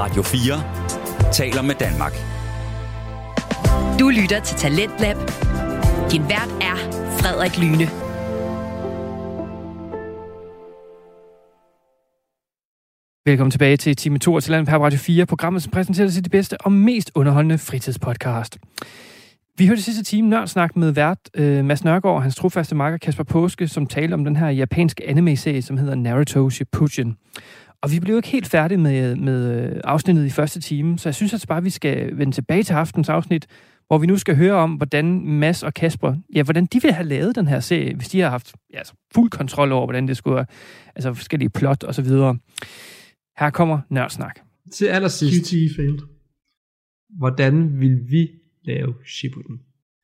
Radio 4 taler med Danmark. Du lytter til Talentlab. Din vært er Frederik Lyne. Velkommen tilbage til time 2 til Landet på Radio 4, programmet, som præsenterer sig det bedste og mest underholdende fritidspodcast. Vi hørte sidste time nørdsnak med vært uh, Mads Nørgaard og hans trofaste marker Kasper Påske, som talte om den her japanske anime-serie, som hedder Naruto Shippuden. Og vi blev ikke helt færdige med, med øh, afsnittet i første time, så jeg synes at bare, vi skal vende tilbage til aftens afsnit, hvor vi nu skal høre om, hvordan Mads og Kasper, ja, hvordan de ville have lavet den her serie, hvis de har haft ja, altså, fuld kontrol over, hvordan det skulle være, altså forskellige plot og så videre. Her kommer nørdsnak. Til allersidst, QT failed. hvordan vil vi lave Shippuden?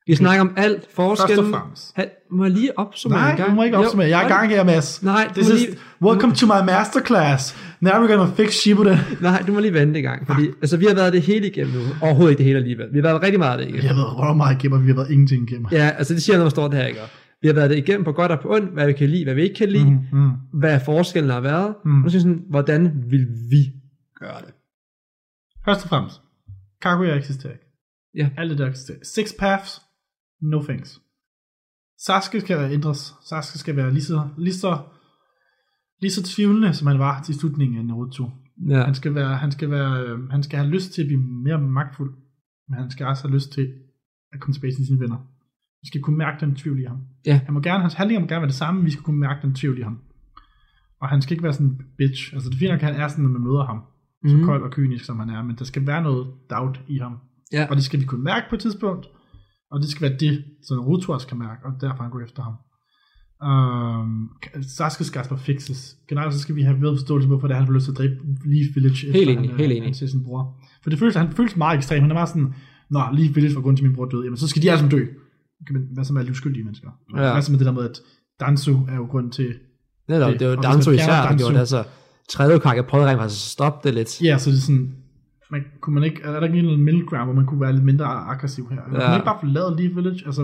Vi snakker om alt, Først forskellen. og fremmest. Ha, må jeg lige opsummere Nej, en gang? du må ikke opsummere. Jeg er i gang her, Mads. Nej, This is, lige, welcome to my masterclass. Now we're gonna fix Shippuden. nej, du må lige vente en gang, fordi altså, vi har været det hele igennem nu. Overhovedet ikke det hele alligevel. Vi har været rigtig meget af det igennem. Jeg har været røv meget igennem, og vi har været ingenting igennem. Ja, altså det siger, man står det her, ikke? Vi har været det igennem på godt og på ondt, hvad vi kan lide, hvad vi ikke kan lide, Mm, mm. hvad forskellen har været. Mm. Nu synes jeg sådan, hvordan vil vi gøre det? Først og fremmest, Kaguya eksisterer ikke. Ja. Alt det der eksisterer. Six paths, no thanks. Sasuke skal ændres. Sasuke skal være lige så, lige så, lige så tvivlende, som han var til slutningen af Naruto. Ja, Han skal, være, han, skal være, øh, han skal have lyst til at blive mere magtfuld, men han skal også have lyst til at komme tilbage til sine venner. Vi skal kunne mærke den tvivl i ham. Ja. Han må gerne, hans handlinger må gerne være det samme, vi skal kunne mærke den tvivl i ham. Og han skal ikke være sådan en bitch. Altså det fine nok, at han er sådan, når man møder ham. Så Mhm. kold og kynisk, som han er. Men der skal være noget doubt i ham. ja. Og det skal vi kunne mærke på et tidspunkt. Og det skal være det, som også kan mærke. Og derfor han går efter ham. Um, Sasuke skal altså fixes. Generelt så skal vi have bedre forståelse på, hvorfor det han får lyst til at dræbe Leaf Village. efter Helt enig, han, øh, helt enig. Han ser sin bror. For det føles, han føles meget ekstrem. Han er meget sådan, Nå, Leaf Village var grund til, min bror døde. Jamen, så skal de alle sammen dø. Men hvad så med alle uskyldige mennesker? Ja. Hvad så med det der med, at Danzu er jo grund til... Netop, det. det var man især, Danzo- gjorde det. Altså, tredje kake prøvede rent faktisk at stoppe det lidt. Ja, så det er sådan... Man, kunne man ikke, er der ikke en middle ground, hvor man kunne være lidt mindre aggressiv her? Ja. Kunne man ikke bare forlade Leaf Village? Altså,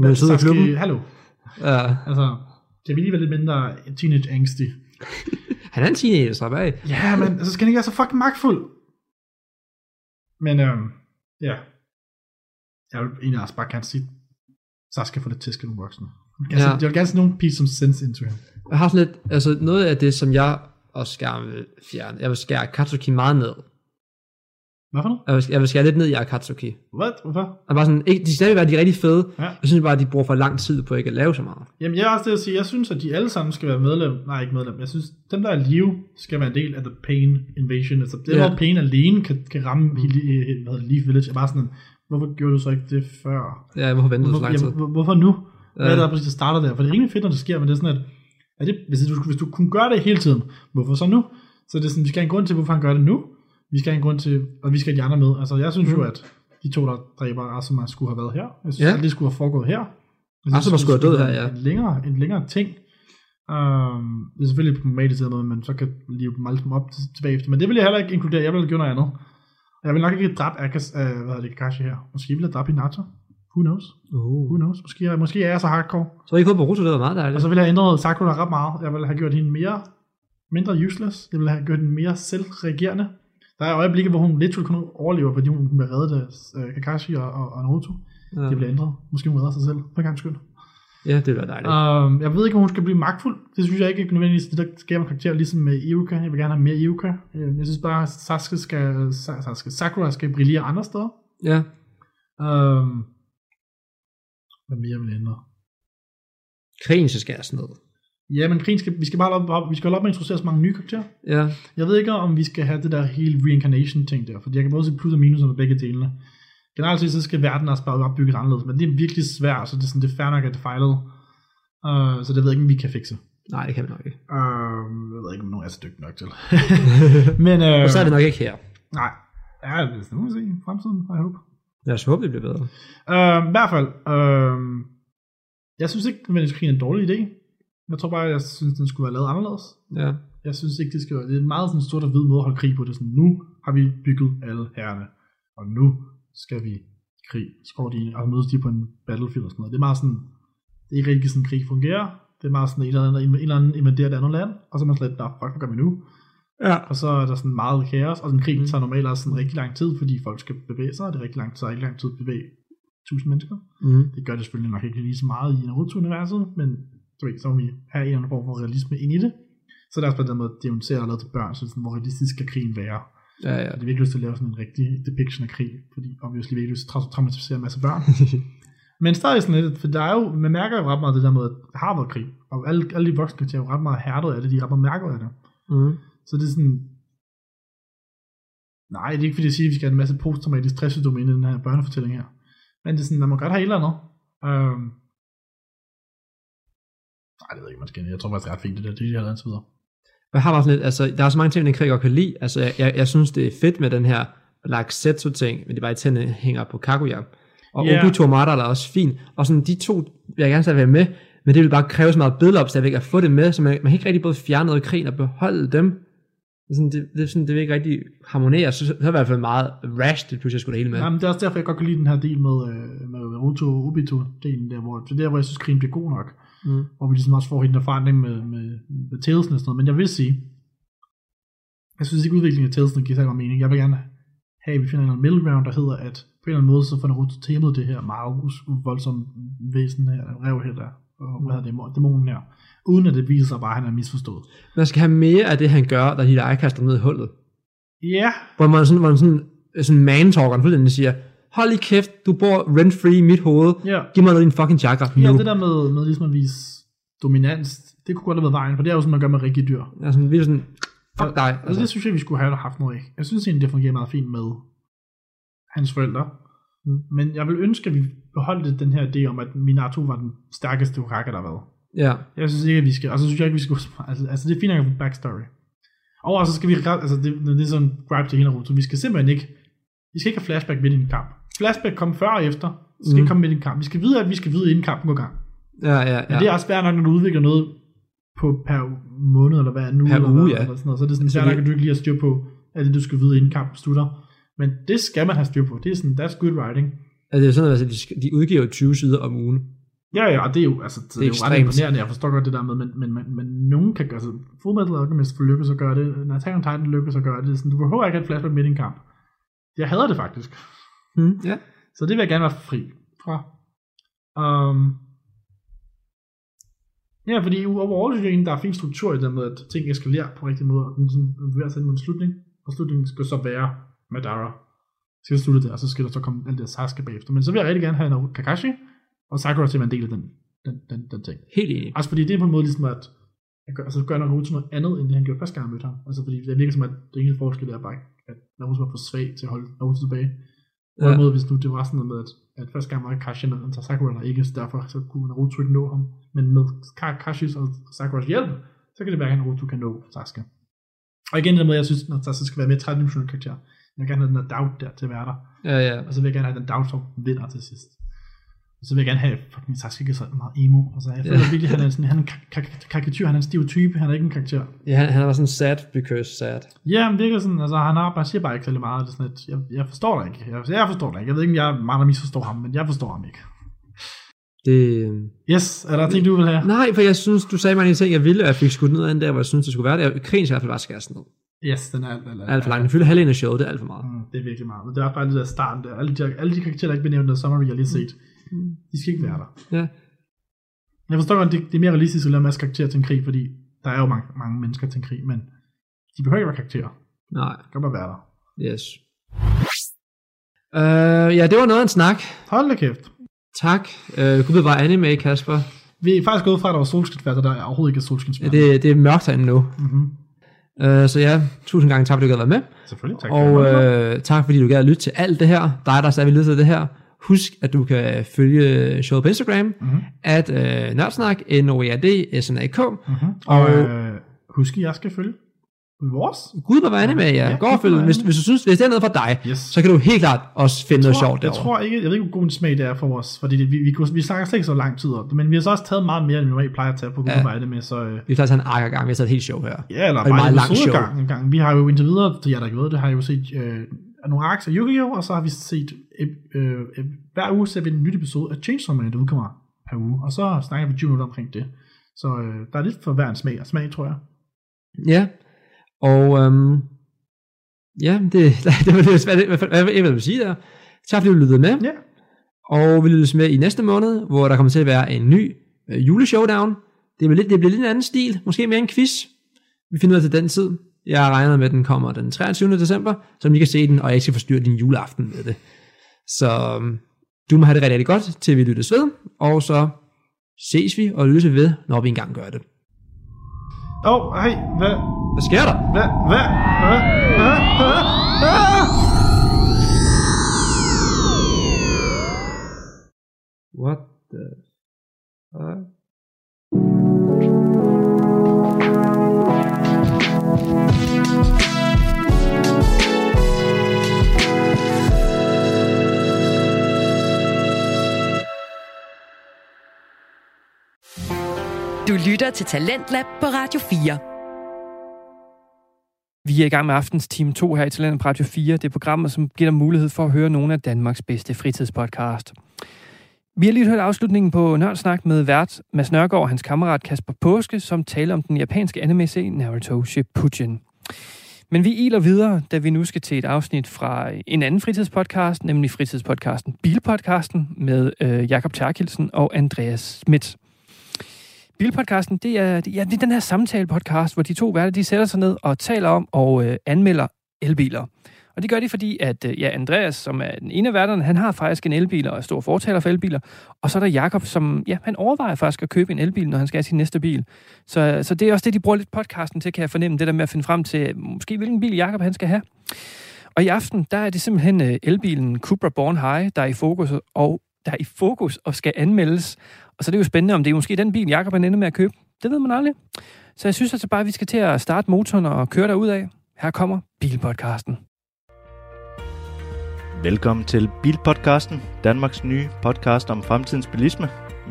Man sidder i klubben. Hallo. Ja. Altså, kan vi lige være lidt mindre teenage angsty? Han er en teenager, slap af. Ja, men altså, skal han ikke være så fucking magtfuld? Men, øhm, ja. Jeg vil egentlig også bare gerne sige, så skal få det tæsk af nogle voksne. Jeg vil, Ja. ja. jeg vil gerne se nogle piece of sense into him. Jeg har sådan lidt, altså noget af det, som jeg gerne vil fjerne, jeg vil skære Akatsuki meget ned. Hvad for noget? Jeg vil, jeg vil skære lidt ned i Akatsuki. Hvad? Hvorfor? Og bare sådan, ikke, de skal være de rigtig fede. Ja. Jeg synes bare, at de bruger for lang tid på ikke at lave så meget. Jamen, jeg er også det at sige, jeg synes, at de alle sammen skal være medlem. Nej, ikke medlem. Jeg synes, dem, der er live, skal være en del af The Pain Invasion. Altså, det, Ja. hvor Pain alene kan, kan ramme mm. hvad Leaf Village, er bare sådan, hvorfor gjorde du så ikke det før? Ja, hvorfor ventede du så lang tid? hvor- hvorfor nu? Hvad er Ja. der præcis, der starter der? For det er rimelig fedt, når det sker, men det er sådan, at er det, hvis, du, hvis du kunne gøre det hele tiden, hvorfor så nu? Så det er sådan, vi skal have en grund til, hvorfor han gør det nu. Vi skal have en grund til, og vi skal have de andre med. Altså, jeg synes mm. jo, at de to, der dræber Asuma, skulle have været her. Jeg synes, Ja. at det skulle have foregået her. Jeg Asuma skulle have død her, ja. En længere, en længere ting. Um, det er selvfølgelig problematisk eller noget, men så kan live dem alle sammen op til, tilbage efter. Men det vil jeg heller ikke inkludere. Jeg vil have gjort noget andet. Jeg vil nok ikke dræbt Akas, uh, hvad hedder det, Kakashi her. Måske vil jeg dræbe Hinata. Who knows? Uh. Who knows? Måske, er- måske er jeg så hardcore. Så har I fået Boruto, det var meget Og dejligt. så ville jeg have ændret Sakura ret meget. Jeg ville have gjort hende mere, mindre useless. Jeg ville have gjort hende mere selvreagerende. Der er øjeblikke, hvor hun literally kun overlever, fordi hun bliver reddet af uh, Kakashi og, og, og Naruto. Ja. Det bliver ændret. Måske hun redder sig selv, på en gang skyld. ja, det var dejligt. Um, jeg ved ikke, om hun skal blive magtfuld. Det synes jeg ikke nødvendigvis, det der skaber en karakter, ligesom med Iuka. Jeg vil gerne have mere Iuka. Øh, Jeg synes bare, at Sasuke skal, Sa- Sasuke, Sakura skal brillere andre steder. Ja. Um, hvad mere ændre? Krigen skal skæres ned. Ja, men krigen skal, vi skal bare holde op, vi skal holde op med at introducere så mange nye karakterer. Ja. Jeg ved ikke, om vi skal have det der hele reincarnation ting der, fordi jeg kan både se plus og minus med begge delene. Generelt set, så skal verden også bare opbygget anderledes, men det er virkelig svært, så det er, sådan, det er fair nok, at det fejlede. Uh, så det ved jeg ikke, om vi kan fikse. Nej, det kan vi nok ikke. Uh, jeg ved ikke, om nogen er så dygtig nok til. men, uh, Og så er det nok ikke her. Nej, ja, det må vi se i fremtiden, jeg håber. Lad os håbe, det bliver bedre. Uh, I hvert fald, uh, jeg synes ikke, at krigen er en dårlig idé. Jeg tror bare, jeg synes, den skulle være lavet anderledes. Ja. Jeg synes ikke, det skal være. Det er en meget sådan sort og hvid måde at holde krig på. Det er sådan, nu har vi bygget alle herrerne, og nu skal vi i krig. Så går de og mødes de på en battlefield og sådan noget. Det er meget sådan, det er ikke rigtig sådan, krig fungerer. Det er meget sådan, en eller anden, en eller anden invaderer et andet land, og så er man slet, nå, fuck, hvad gør vi nu? Ja. Og så er der sådan meget kaos, og den krig Mm. tager normalt også sådan rigtig lang tid, fordi folk skal bevæge sig, og det er rigtig lang, tager rigtig lang tid at bevæge tusind mennesker. Mm. Det gør det selvfølgelig nok ikke lige så meget i Naruto-universet, men du ved, så må vi have en eller anden form for realisme ind i det. Så der er også på den måde, det er jo en serie, er lavet til børn, så sådan, hvor realistisk skal krigen være. Ja, ja. Og det er virkelig lyst til at lave sådan en rigtig depiction af krig, fordi obviously vi ikke lyst til at tra- traumatisere en masse børn. Men stadig sådan lidt, for der er jo, man mærker jo ret meget det der med, at der har været krig, og alle, alle de voksne er jo ret meget hærdet af det, de er ret meget mærket af det. Mm. Så det er sådan, nej, det er ikke fordi jeg siger, at vi skal have en masse posttraumatisk stresssymptom ind i den her børnefortælling her. Men det er sådan, man må godt have et eller andet. Øhm, nej, det ved jeg ikke, man skal. Jeg tror faktisk, det er ret fint, det der, det er de her lavet videre. Jeg har bare sådan lidt, altså, der er så mange ting, i den krig, jeg godt kan lide. Altså, jeg, jeg, jeg synes, det er fedt med den her Laksetsu-ting, men det bare, at tændene hænger på Kaguya. Og yeah. Obito Mata er også fint. Og sådan, de to vil jeg gerne stadig være med, men det vil bare kræve så meget billede stadigvæk at få det med, så man, man kan ikke rigtig både fjerne noget af krigen og beholde dem. Det, sådan, det, det, sådan, det vil ikke rigtig harmonere, så, så er det i hvert fald meget rash, det pludselig skulle det hele med. Ja. Jamen, det er også derfor, jeg godt kan lide den her del med, øh, med Naruto og Obito-delen der, hvor, det er der, hvor jeg synes, krigen bliver god nok. Mm. Hvor vi ligesom også får hende der forandring med, med, med Talesen og sådan noget. Men jeg vil sige, jeg synes ikke, udviklingen af Talesen giver særlig meget mening. Jeg vil gerne have, at vi finder en middle ground, der hedder, at på en eller anden måde, så får Naruto temet det her meget voldsomme væsen her, rev her der, og hvad hedder det, dæmonen her, uden at det viser sig bare, at han er misforstået. Man skal have mere af det, han gør, da Hidai kaster ned i hullet. Ja, Hvor man sådan, hvor man sådan, sådan man-talkeren fuldstændig siger, hold i kæft, du bor rent-free i mit hoved, ja. giv mig noget din fucking chakra Ja, det der med, med ligesom at vise dominans, det kunne godt have været vejen, for det er jo sådan, man gør med rigtige dyr. Er sådan, virkelig sådan, fuck dig. Altså, det synes jeg, vi skulle have haft noget af. Jeg synes egentlig, det fungerer meget fint med hans forældre. Mm. Men jeg vil ønske, at vi beholdt den her idé om, at Minato var den stærkeste Hokage, der har været. Ja. Jeg synes ikke, at vi skal, og så synes jeg ikke, vi skal, altså, altså det er fint nok at få backstory. Og så skal vi, altså det, det er sådan en gripe til hele Naruto, vi skal simpelthen ikke, vi skal ikke have flashback midt i en kamp. Flashback kommer før og efter, det skal Mm. ikke komme midt i en kamp. Vi skal vide, at vi skal vide, inden kampen går gang. Ja, ja, Men ja. det er også svært nok, når du udvikler noget på per måned, eller hvad nu, Per eller, uge, hvad, ja. eller sådan noget. Så er det sådan Så svært nok, at du ikke lige har styr på, at det du skal vide, inden kampen slutter. Men det skal man have styr på. Det er sådan, that's good writing. Altså, det er sådan, altså, de, de udgiver jo 20 sider om ugen. Ja, ja, og det er jo, altså, det, det er jo ret imponerende. Jeg forstår godt det der med, men, men, men, men nogen kan gøre, altså, Full Metal Alchemist for lykkes at gøre det, når Attack on Titan lykkes at gøre det, det sådan, du behøver ikke have et flashback midt i en kamp. Jeg hader det faktisk. Mm, ja. Så det vil jeg gerne være fri fra. Um, ja, fordi overall synes jeg der er fin struktur i det med, at ting eskalerer på rigtig måde, og den sådan bevæger sig mod en slutning, og slutningen skal så være Madara. Skal slutte der, og så skal der så komme alt det Sasuke bagefter. Men så vil jeg rigtig gerne have Naruto Kakashi, og Sakura at være en del af den, den, den, den ting. Helt enig. Altså fordi det er på en måde ligesom at, at gør, altså gør Naruto noget andet, end det han gjorde første gang, han mødte ham. Altså fordi det virker som, at det eneste forskel er bare, at Naruto var for svag til at holde Naruto tilbage. På en måde, hvis nu det var sådan noget med, at, at første gang var Kakashi og Sakura der ikke, så derfor så kunne Naruto ikke nå ham. Men med Kakashis og Sakuras hjælp, så kan det være, at Naruto kan nå Sasuke. Og igen den måde, jeg synes, at Sasuke skal være mere tredimensionel karakter. Jeg vil gerne have den der doubt der til at være der. Ja, ja. Og så vil jeg gerne have den doubt, som vinder til sidst. Så vil jeg gerne have, fucking Sasuke er så meget emo. Altså, jeg føler Ja. virkelig, han er sådan, han er en kar- kar- karikatur, han er en stiv type, han er ikke en karakter. ja han, han var sådan sad because sad. Ja, han virker sådan, altså han har bare, siger bare ikke særlig meget. Det er sådan, at jeg, jeg forstår dig ikke. Jeg, jeg forstår dig ikke. Jeg ved ikke, om jeg er meget, der misforstår ham, men jeg forstår ham ikke. Det... Yes, er der ting, du vil have? Nej, for jeg synes, du sagde mig en ting, jeg ville, og jeg fik skudt ned af den der, hvor jeg synes, det skulle være det. Krigen skal i hvert fald bare skæres ned. Yes, den er alt, alt, alt, Alt for langt. Den fylder halvdelen af showet, det er alt for meget. Mm, det er virkelig meget. Men det er bare det der starten der. Alle de, alle de karakterer, der ikke bliver nævnt, der summary, jeg lige har set, de skal ikke være der. Ja. Jeg forstår godt, det, det er mere realistisk at lave en masse karakterer til en krig, fordi der er jo mange, mange mennesker til en krig, men de behøver ikke være karakterer. Nej, De kan bare være der. yes. Uh, ja, det var noget af en snak. Hold da kæft. Tak. Uh, Gud var anime, Kasper. Vi er faktisk gået fra, at der var solskinsvær, til der er overhovedet ikke er. Ja, det, det er mørkt herinde nu. mm-hmm. Uh, så ja, tusind gange tak, fordi du gad være med. Selvfølgelig, tak. Og øh, tak fordi du gad at lytte til alt det her. Dig, der stadig lytter til det her. Husk, at du kan følge showet på Instagram, mm-hmm. at øh, nørdsnak, n o e r d s n a k Mm-hmm. Og- øh, husk, at jeg skal følge vores. Gud var være med, ja. Ja, Gå og Gud følg. Hvis, hvis, du synes, hvis det er noget for dig, Yes. så kan du helt klart også finde noget tror, sjovt jeg derovre. tror ikke, jeg ved ikke, hvor god en smag det er for os, fordi det, vi, vi, kunne- vi snakker slet ikke så lang tid om det, men vi har så også taget meget mere, end vi normalt plejer at tage på Ja. Google ja. det med, så øh, Vi tager sådan en ark gang, vi har taget et helt show her. ja, eller bare meget en langt episode show. gang, en gang. Vi har jo indtil videre, til jer der ikke ved det, har jo set øh, nogle arks af Yu-Gi-Oh! og så har vi set, øh, øh, hver uge ser vi en ny episode af Chainsaw Man, der udkommer per uge, og så snakker vi 20 minutter omkring det. Så øh, der er lidt for hver en smag og smag, tror jeg. Ja. Og øhm, ja, det, det var det, hvad, hvad, hvad, hvad jeg vil sige der. Tak fordi du lyttede med. Ja. Og vi lyttes med i næste måned, hvor der kommer til at være en ny øh, juleshowdown. Det bliver, lidt, det bliver lidt en anden stil, måske mere en quiz. Vi finder ud af til den tid. Jeg har regnet med, at den kommer den 23. december, så I kan se den, og jeg ikke skal forstyrre din juleaften med det. Så øhm, du må have det rigtig, rigtig godt, til vi lyttes ved, og så ses vi og lyttes ved, når vi engang gør det. Åh, oh, hej, hvad, Hvad sker der? hvad, hvad, hvad, hvad, hvad, hvad? What the fuck? Du lytter til Talentlab på Radio 4. Vi er i gang med aftens time 2 her i Talent på Radio 4. Det er programmet, som giver dig mulighed for at høre nogle af Danmarks bedste fritidspodcast. Vi har lige hørt afslutningen på Nørdsnak med vært Mads Nørgaard og hans kammerat Kasper Påske, som taler om den japanske anime-serie Naruto Shippuden. Men vi iler videre, da vi nu skal til et afsnit fra en anden fritidspodcast, nemlig fritidspodcasten Bilpodcasten med øh, Jakob Terkelsen og Andreas Schmidt. Bilpodcasten, det er, ja, det er den her samtale-podcast, hvor de to værter, de sætter sig ned og taler om og øh, anmelder elbiler. Og det gør de, fordi at øh, ja, Andreas, som er den ene af værterne, han har faktisk en elbil og er stor fortaler for elbiler. Og så er der Jakob, som ja, han overvejer faktisk at købe en elbil, når han skal have sin næste bil. Så, så det er også det, de bruger lidt podcasten til, kan jeg fornemme, det der med at finde frem til, øh, måske hvilken bil Jakob han skal have. Og i aften, der er det simpelthen øh, elbilen Cupra Born High, der er i fokus, og der er i fokus og skal anmeldes. Og så er det jo spændende, om det er måske den bil, Jakob ender med at købe. Det ved man aldrig. Så jeg synes altså bare, at vi skal til at starte motoren og køre derud af. Her kommer Bilpodcasten. Velkommen til Bilpodcasten, Danmarks nye podcast om fremtidens bilisme.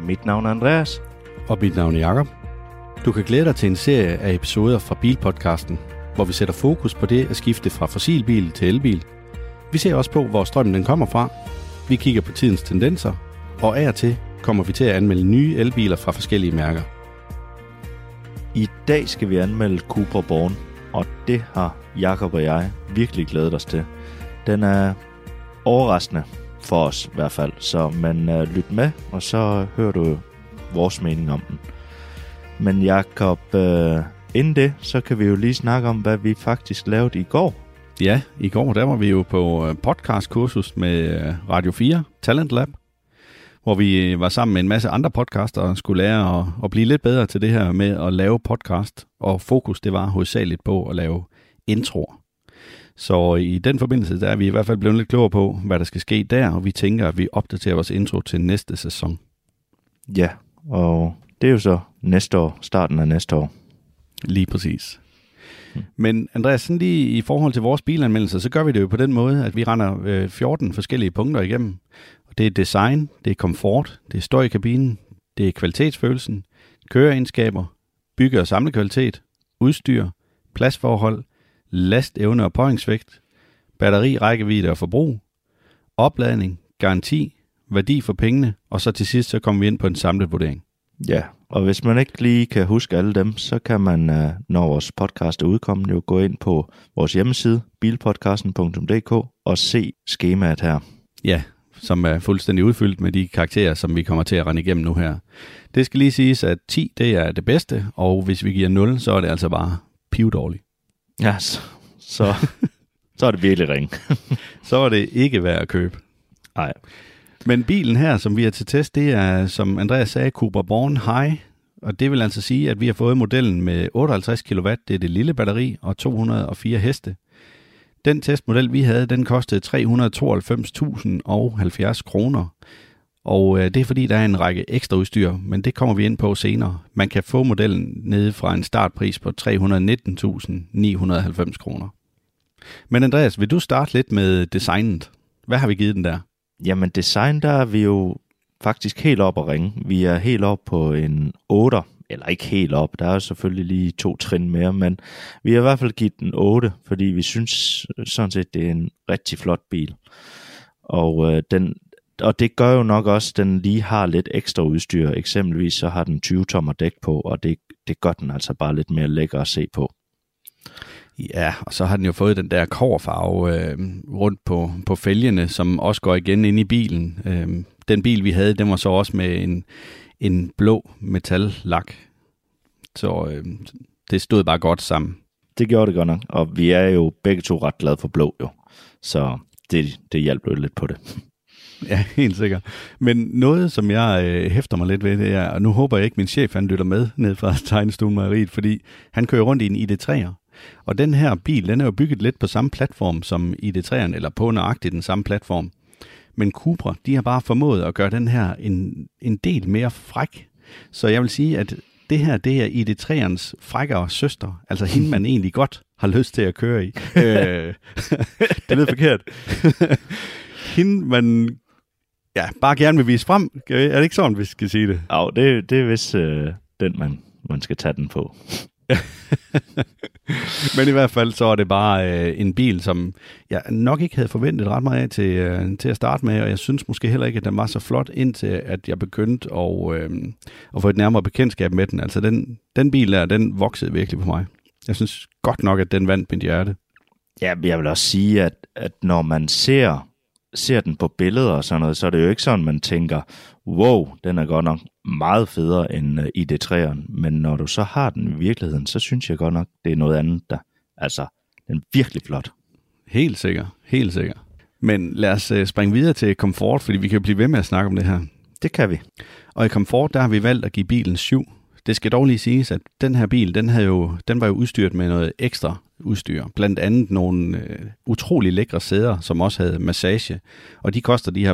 Mit navn er Andreas. Og mit navn er Jakob. Du kan glæde dig til en serie af episoder fra Bilpodcasten, hvor vi sætter fokus på det at skifte fra fossilbil til elbil. Vi ser også på, hvor strømmen den kommer fra. Vi kigger på tidens tendenser, og af og til kommer vi til at anmelde nye elbiler fra forskellige mærker. I dag skal vi anmelde Cupra Born, og det har Jakob og jeg virkelig glædet os til. Den er overraskende for os i hvert fald, så man uh, lyt med, og så hører du vores mening om den. Men Jakob, uh, inden det, så kan vi jo lige snakke om, hvad vi faktisk lavede i går. Ja, i går der var vi jo på øh, podcastkursus med øh, Radio 4, Talent Lab, hvor vi øh, var sammen med en masse andre podcaster og skulle lære at, at blive lidt bedre til det her med at lave podcast. Og fokus det var hovedsageligt på at lave introer. Så i den forbindelse der er vi i hvert fald blevet lidt klogere på, hvad der skal ske der, og vi tænker, at vi opdaterer vores intro til næste sæson. Ja, og det er jo så næste år, starten af næste år. Lige præcis. Men Andreas, sådan lige i forhold til vores bilanmeldelser, så gør vi det jo på den måde, at vi render øh, 14 forskellige punkter igennem. Det er design, det er komfort, det er støj i kabinen, det er kvalitetsfølelsen, køreegenskaber, bygge- og samlekvalitet, udstyr, pladsforhold, lastevne og påhængsvægt, batteri, rækkevidde og forbrug, opladning, garanti, værdi for pengene, og så til sidst så kommer vi ind på en samlet vurdering. Ja, og hvis man ikke lige kan huske alle dem, så kan man, øh, når vores podcast er udkommet, jo gå ind på vores hjemmeside, bilpodcasten.dk, og se skemaet her. Ja, som er fuldstændig udfyldt med de karakterer, som vi kommer til at rende igennem nu her. Det skal lige siges, at 10 det er det bedste, og hvis vi giver 0, så er det altså bare pivdårligt. Ja, så, så, så er det virkelig ring. Så er det ikke værd at købe. Nej. Men bilen her, som vi har til test, det er, som Andreas sagde, Cooper Born High. Og det vil altså sige, at vi har fået modellen med 58 kW, det er det lille batteri, og 204 heste. Den testmodel, vi havde, den kostede 392.070 kroner. Og øh, det er fordi, der er en række ekstra udstyr, men det kommer vi ind på senere. Man kan få modellen nede fra en startpris på 319.990 kroner. Men Andreas, vil du starte lidt med designet? Hvad har vi givet den der? Jamen design, der er vi jo faktisk helt op at ringe. Vi er helt op på en 8, eller ikke helt op, der er selvfølgelig lige to trin mere, men vi har i hvert fald givet den 8, fordi vi synes sådan set, det er en rigtig flot bil. Og, øh, den, og det gør jo nok også, at den lige har lidt ekstra udstyr. Eksempelvis så har den 20 tommer dæk på, og det, det gør den altså bare lidt mere lækker at se på. Ja, og så har den jo fået den der koverfarve øh, rundt på, på fælgene, som også går igen ind i bilen. Øh, den bil, vi havde, den var så også med en, en blå metallak. Så øh, det stod bare godt sammen. Det gjorde det godt nok, og vi er jo begge to ret glade for blå jo. Så det, det hjælper jo lidt på det. Ja, helt sikkert. Men noget, som jeg øh, hæfter mig lidt ved, det er, og nu håber jeg ikke, min chef han lytter med ned fra tegnestuen Mejeriet, fordi han kører rundt i en ID3'er. Og den her bil, den er jo bygget lidt på samme platform som ID3'eren, eller på nøjagtigt den samme platform. Men Cupra, de har bare formået at gøre den her en, en del mere fræk. Så jeg vil sige, at det her, det er ID3'ernes frækkere søster. Altså hende, man egentlig godt har lyst til at køre i. øh, det lyder forkert. hende, man ja, bare gerne vil vise frem. Er det ikke sådan, vi skal sige det? Ja, det, det er vist øh, den, man, man skal tage den på. Men i hvert fald så er det bare øh, en bil, som jeg nok ikke havde forventet ret meget af til, øh, til at starte med, og jeg synes måske heller ikke, at den var så flot, indtil at jeg begyndte at, øh, at få et nærmere bekendtskab med den. Altså den, den bil der, den voksede virkelig på mig. Jeg synes godt nok, at den vandt mit hjerte. Ja, jeg vil også sige, at, at når man ser ser den på billeder og sådan noget, så er det jo ikke sådan, man tænker, wow, den er godt nok meget federe end uh, i det 3'eren. Men når du så har den i virkeligheden, så synes jeg godt nok, det er noget andet, der, altså, den er virkelig flot. Helt sikkert, helt sikkert. Men lad os uh, springe videre til komfort, fordi vi kan blive ved med at snakke om det her. Det kan vi. Og i komfort, der har vi valgt at give bilen 7. Det skal dog lige siges, at den her bil, den, havde jo, den var jo udstyret med noget ekstra udstyr. Blandt andet nogle øh, utrolig lækre sæder, som også havde massage. Og de koster de her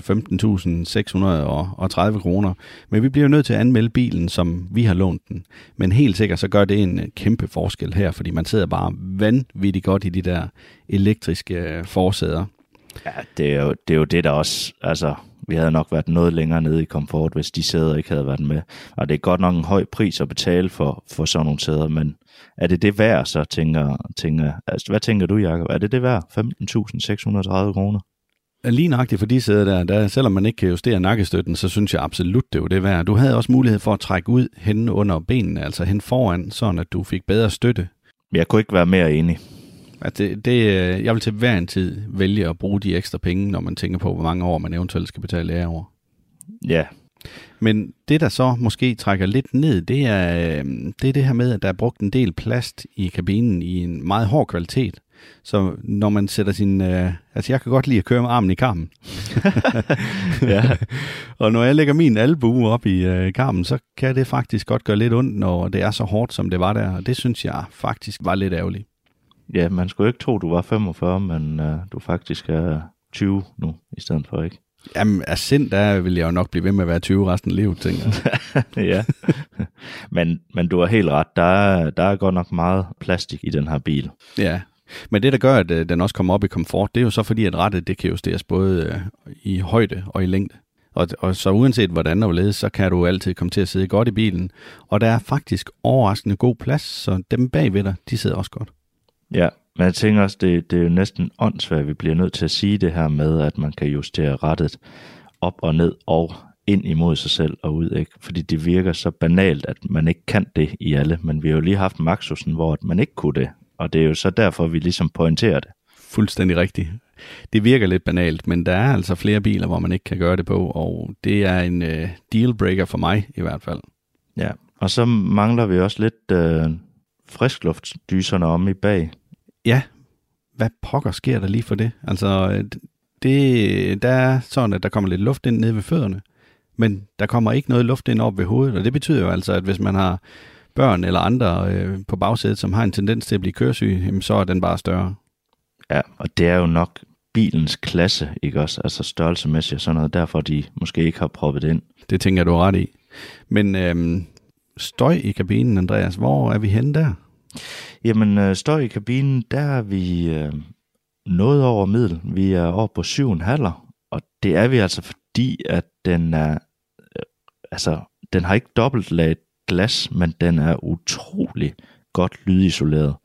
15.630 kroner. Men vi bliver nødt til at anmelde bilen, som vi har lånt den. Men helt sikkert så gør det en øh, kæmpe forskel her, fordi man sidder bare vanvittigt godt i de der elektriske øh, forsæder. Ja, det er, jo, det er jo det, der også... Altså, vi havde nok været noget længere nede i komfort, hvis de sæder ikke havde været med. Og det er godt nok en høj pris at betale for, for sådan nogle sæder, men er det det værd, så tænker, tænker altså, hvad tænker du, Jacob? Er det det værd? 15.630 kroner? Lige nøjagtigt for de sæder der, der, selvom man ikke kan justere nakkestøtten, så synes jeg absolut, det var det værd. Du havde også mulighed for at trække ud hen under benene, altså hen foran, sådan at du fik bedre støtte. Jeg kunne ikke være mere enig. At det, det, øh, jeg vil til hver en tid vælge at bruge de ekstra penge, når man tænker på, hvor mange år man eventuelt skal betale lære over. Ja. Men det, der så måske trækker lidt ned, det er, øh, det er det her med, at der er brugt en del plast i kabinen i en meget hård kvalitet. Så når man sætter sin... Øh, altså, jeg kan godt lide at køre med armen i karmen. ja. og når jeg lægger min albue op i øh, karmen, så kan det faktisk godt gøre lidt ondt, når det er så hårdt, som det var der. Og det synes jeg faktisk var lidt ærgerligt. Ja, man skulle ikke tro, du var 45, men uh, du faktisk er 20 nu, i stedet for, ikke? Jamen, af sind, der vil jeg jo nok blive ved med at være 20 resten af livet, tænker jeg. ja, men, men du har helt ret. Der er, der er godt nok meget plastik i den her bil. Ja, men det, der gør, at øh, den også kommer op i komfort, det er jo så fordi, at rettet det kan justeres både øh, i højde og i længde. Og, og så uanset hvordan og hvorledes, så kan du altid komme til at sidde godt i bilen. Og der er faktisk overraskende god plads, så dem bagved dig, de sidder også godt. Ja, men jeg tænker også, det, det er jo næsten åndssvagt, at vi bliver nødt til at sige det her med, at man kan justere rettet op og ned og ind imod sig selv og ud, ikke? Fordi det virker så banalt, at man ikke kan det i alle, men vi har jo lige haft Maxusen, hvor man ikke kunne det, og det er jo så derfor, vi ligesom pointerer det. Fuldstændig rigtigt. Det virker lidt banalt, men der er altså flere biler, hvor man ikke kan gøre det på, og det er en uh, dealbreaker for mig i hvert fald. Ja, og så mangler vi også lidt uh, friskluftdyserne om i bag ja, hvad pokker sker der lige for det? Altså, det, der er sådan, at der kommer lidt luft ind ned ved fødderne, men der kommer ikke noget luft ind op ved hovedet, og det betyder jo altså, at hvis man har børn eller andre øh, på bagsædet, som har en tendens til at blive køresyg, jamen, så er den bare større. Ja, og det er jo nok bilens klasse, ikke også? Altså størrelsemæssigt og sådan noget, derfor de måske ikke har proppet ind. Det tænker du ret i. Men øhm, støj i kabinen, Andreas, hvor er vi henne der? Jamen, øh, støj i kabinen, der er vi øh, noget over middel. Vi er over på 7,5, og det er vi altså fordi, at den er, øh, altså, den har ikke dobbelt lag glas, men den er utrolig godt lydisoleret.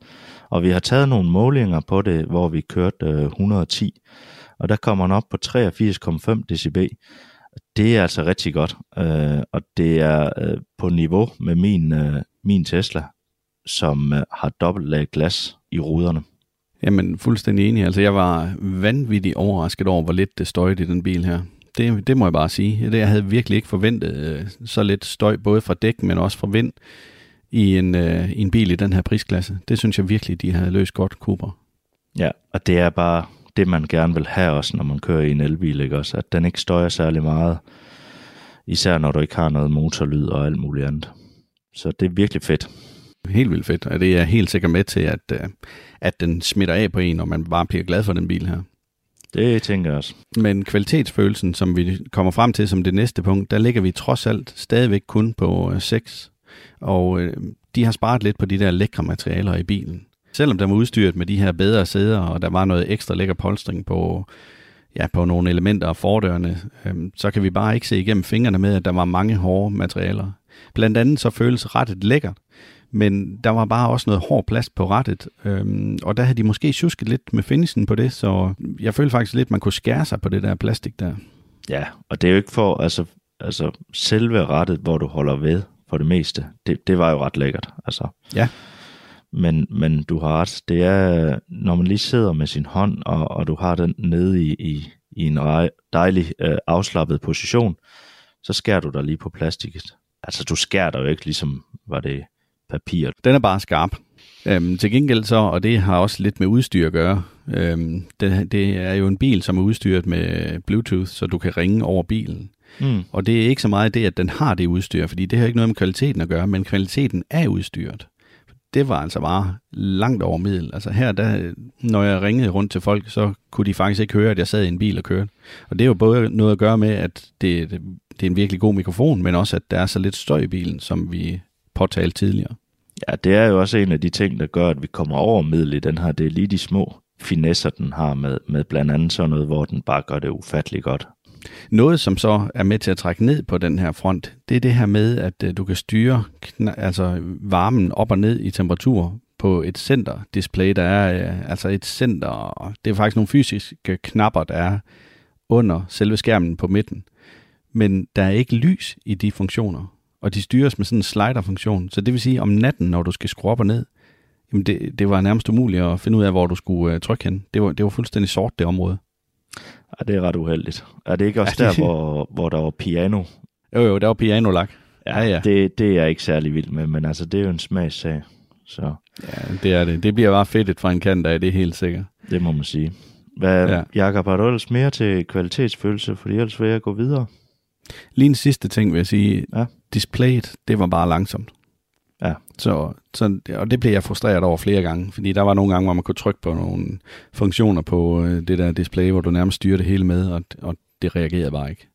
Og vi har taget nogle målinger på det, hvor vi kørte øh, 110, og der kommer den op på 83,5 dB. Det er altså rigtig godt, øh, og det er øh, på niveau med min, øh, min Tesla, som øh, har dobbelt lag glas i ruderne. Jamen, fuldstændig enig. Altså, jeg var vanvittigt overrasket over, hvor lidt det støjede i den bil her. Det, det må jeg bare sige. Det, jeg havde virkelig ikke forventet øh, så lidt støj, både fra dæk, men også fra vind, i en, øh, i en bil i den her prisklasse. Det synes jeg virkelig, de har løst godt, Cooper. Ja, og det er bare det, man gerne vil have også, når man kører i en elbil, ikke også? At den ikke støjer særlig meget, især når du ikke har noget motorlyd og alt muligt andet. Så det er virkelig fedt. Helt vildt fedt, og det er jeg helt sikkert med til, at, øh, at den smitter af på en, og man bare bliver glad for den bil her. Det tænker jeg også. Men kvalitetsfølelsen, som vi kommer frem til som det næste punkt, der ligger vi trods alt stadigvæk kun på øh, 6. Og øh, de har sparet lidt på de der lækre materialer i bilen. Selvom den var udstyret med de her bedre sæder, og der var noget ekstra lækker polstring på, ja, på nogle elementer af fordørene, øh, så kan vi bare ikke se igennem fingrene med, at der var mange hårde materialer. Blandt andet så føles rettet lækkert, men der var bare også noget hård plast på rettet, øhm, og der havde de måske tjusket lidt med finishen på det, så jeg følte faktisk lidt, at man kunne skære sig på det der plastik der. Ja, og det er jo ikke for, altså, altså selve rettet, hvor du holder ved for det meste, det, det var jo ret lækkert. Altså. Ja. Men, men du har ret, det er, når man lige sidder med sin hånd, og, og du har den nede i, i, i en dejlig øh, afslappet position, så skærer du dig lige på plastikket. Altså du skærer dig jo ikke ligesom, var det papir. Den er bare skarp. Øhm, til gengæld så, og det har også lidt med udstyr at gøre, øhm, det, det er jo en bil, som er udstyret med Bluetooth, så du kan ringe over bilen. Mm. Og det er ikke så meget det, at den har det udstyr, fordi det har ikke noget med kvaliteten at gøre, men kvaliteten er udstyret. Det var altså bare langt over middel. Altså her, der, når jeg ringede rundt til folk, så kunne de faktisk ikke høre, at jeg sad i en bil og kørte. Og det er jo både noget at gøre med, at det, det, det er en virkelig god mikrofon, men også, at der er så lidt støj i bilen, som vi påtalte tidligere. Ja, det er jo også en af de ting, der gør, at vi kommer over middel i den her. Det er lige de små finesser, den har med, med blandt andet sådan noget, hvor den bare gør det ufatteligt godt. Noget, som så er med til at trække ned på den her front, det er det her med, at øh, du kan styre altså varmen op og ned i temperatur på et center-display. Der er øh, altså et center, det er faktisk nogle fysiske knapper, der er under selve skærmen på midten. Men der er ikke lys i de funktioner og de styres med sådan en slider-funktion. Så det vil sige, om natten, når du skal skrue op og ned, jamen det, det var nærmest umuligt at finde ud af, hvor du skulle øh, trykke hen. Det var, det var fuldstændig sort, det område. Ja, det er ret uheldigt. Er det ikke også ja, det... der, hvor, hvor der var piano? Jo, jo, der var pianolak. Ja, ja. Det, det er jeg ikke særlig vild med, men altså, det er jo en smagssag. Så. Ja, det er det. Det bliver bare fedt fra en kant af, det er helt sikkert. Det må man sige. Hvad, ja. Jakob, har du ellers mere til kvalitetsfølelse, fordi ellers vil jeg gå videre? Lige en sidste ting vil jeg sige. Ja. Displayet, det var bare langsomt. Ja. Så, så, og det blev jeg frustreret over flere gange, fordi der var nogle gange, hvor man kunne trykke på nogle funktioner på øh, det der display, hvor du nærmest styrer det hele med, og, og det reagerede bare ikke.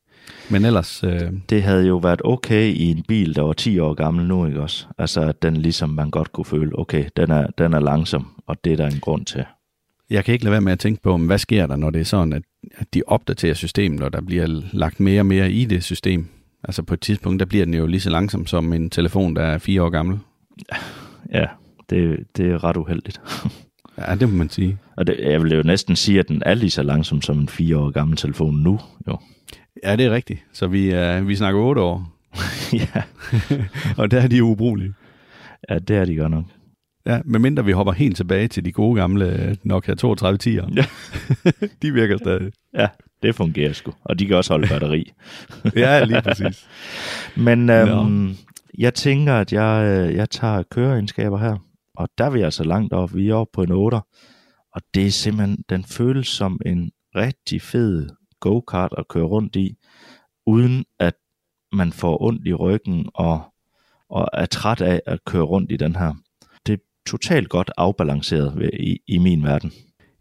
Men ellers... Øh... Det havde jo været okay i en bil, der var 10 år gammel nu, ikke også? Altså, at den ligesom man godt kunne føle, okay, den er, den er langsom, og det er der en grund til jeg kan ikke lade være med at tænke på, hvad sker der, når det er sådan, at, at de opdaterer systemet, og der bliver lagt mere og mere i det system. Altså på et tidspunkt, der bliver den jo lige så langsom som en telefon, der er fire år gammel. Ja, det, det er ret uheldigt. ja, det må man sige. Og det, jeg vil jo næsten sige, at den er lige så langsom som en fire år gammel telefon nu. Jo. Ja, det er rigtigt. Så vi, uh, vi snakker otte år. ja. og der er de ubrugelige. Ja, det er de godt nok. Ja, medmindre vi hopper helt tilbage til de gode gamle Nokia 3210'ere. Ja. de virker stadig. Ja, det fungerer sgu. Og de kan også holde batteri. ja, lige præcis. Men øhm, jeg tænker, at jeg, øh, jeg tager køreegenskaber her. Og der vil jeg så langt op. Vi er oppe på en 8. Og det er simpelthen, den føles som en rigtig fed go-kart at køre rundt i, uden at man får ondt i ryggen og, og er træt af at køre rundt i den her totalt godt afbalanceret i, i min verden.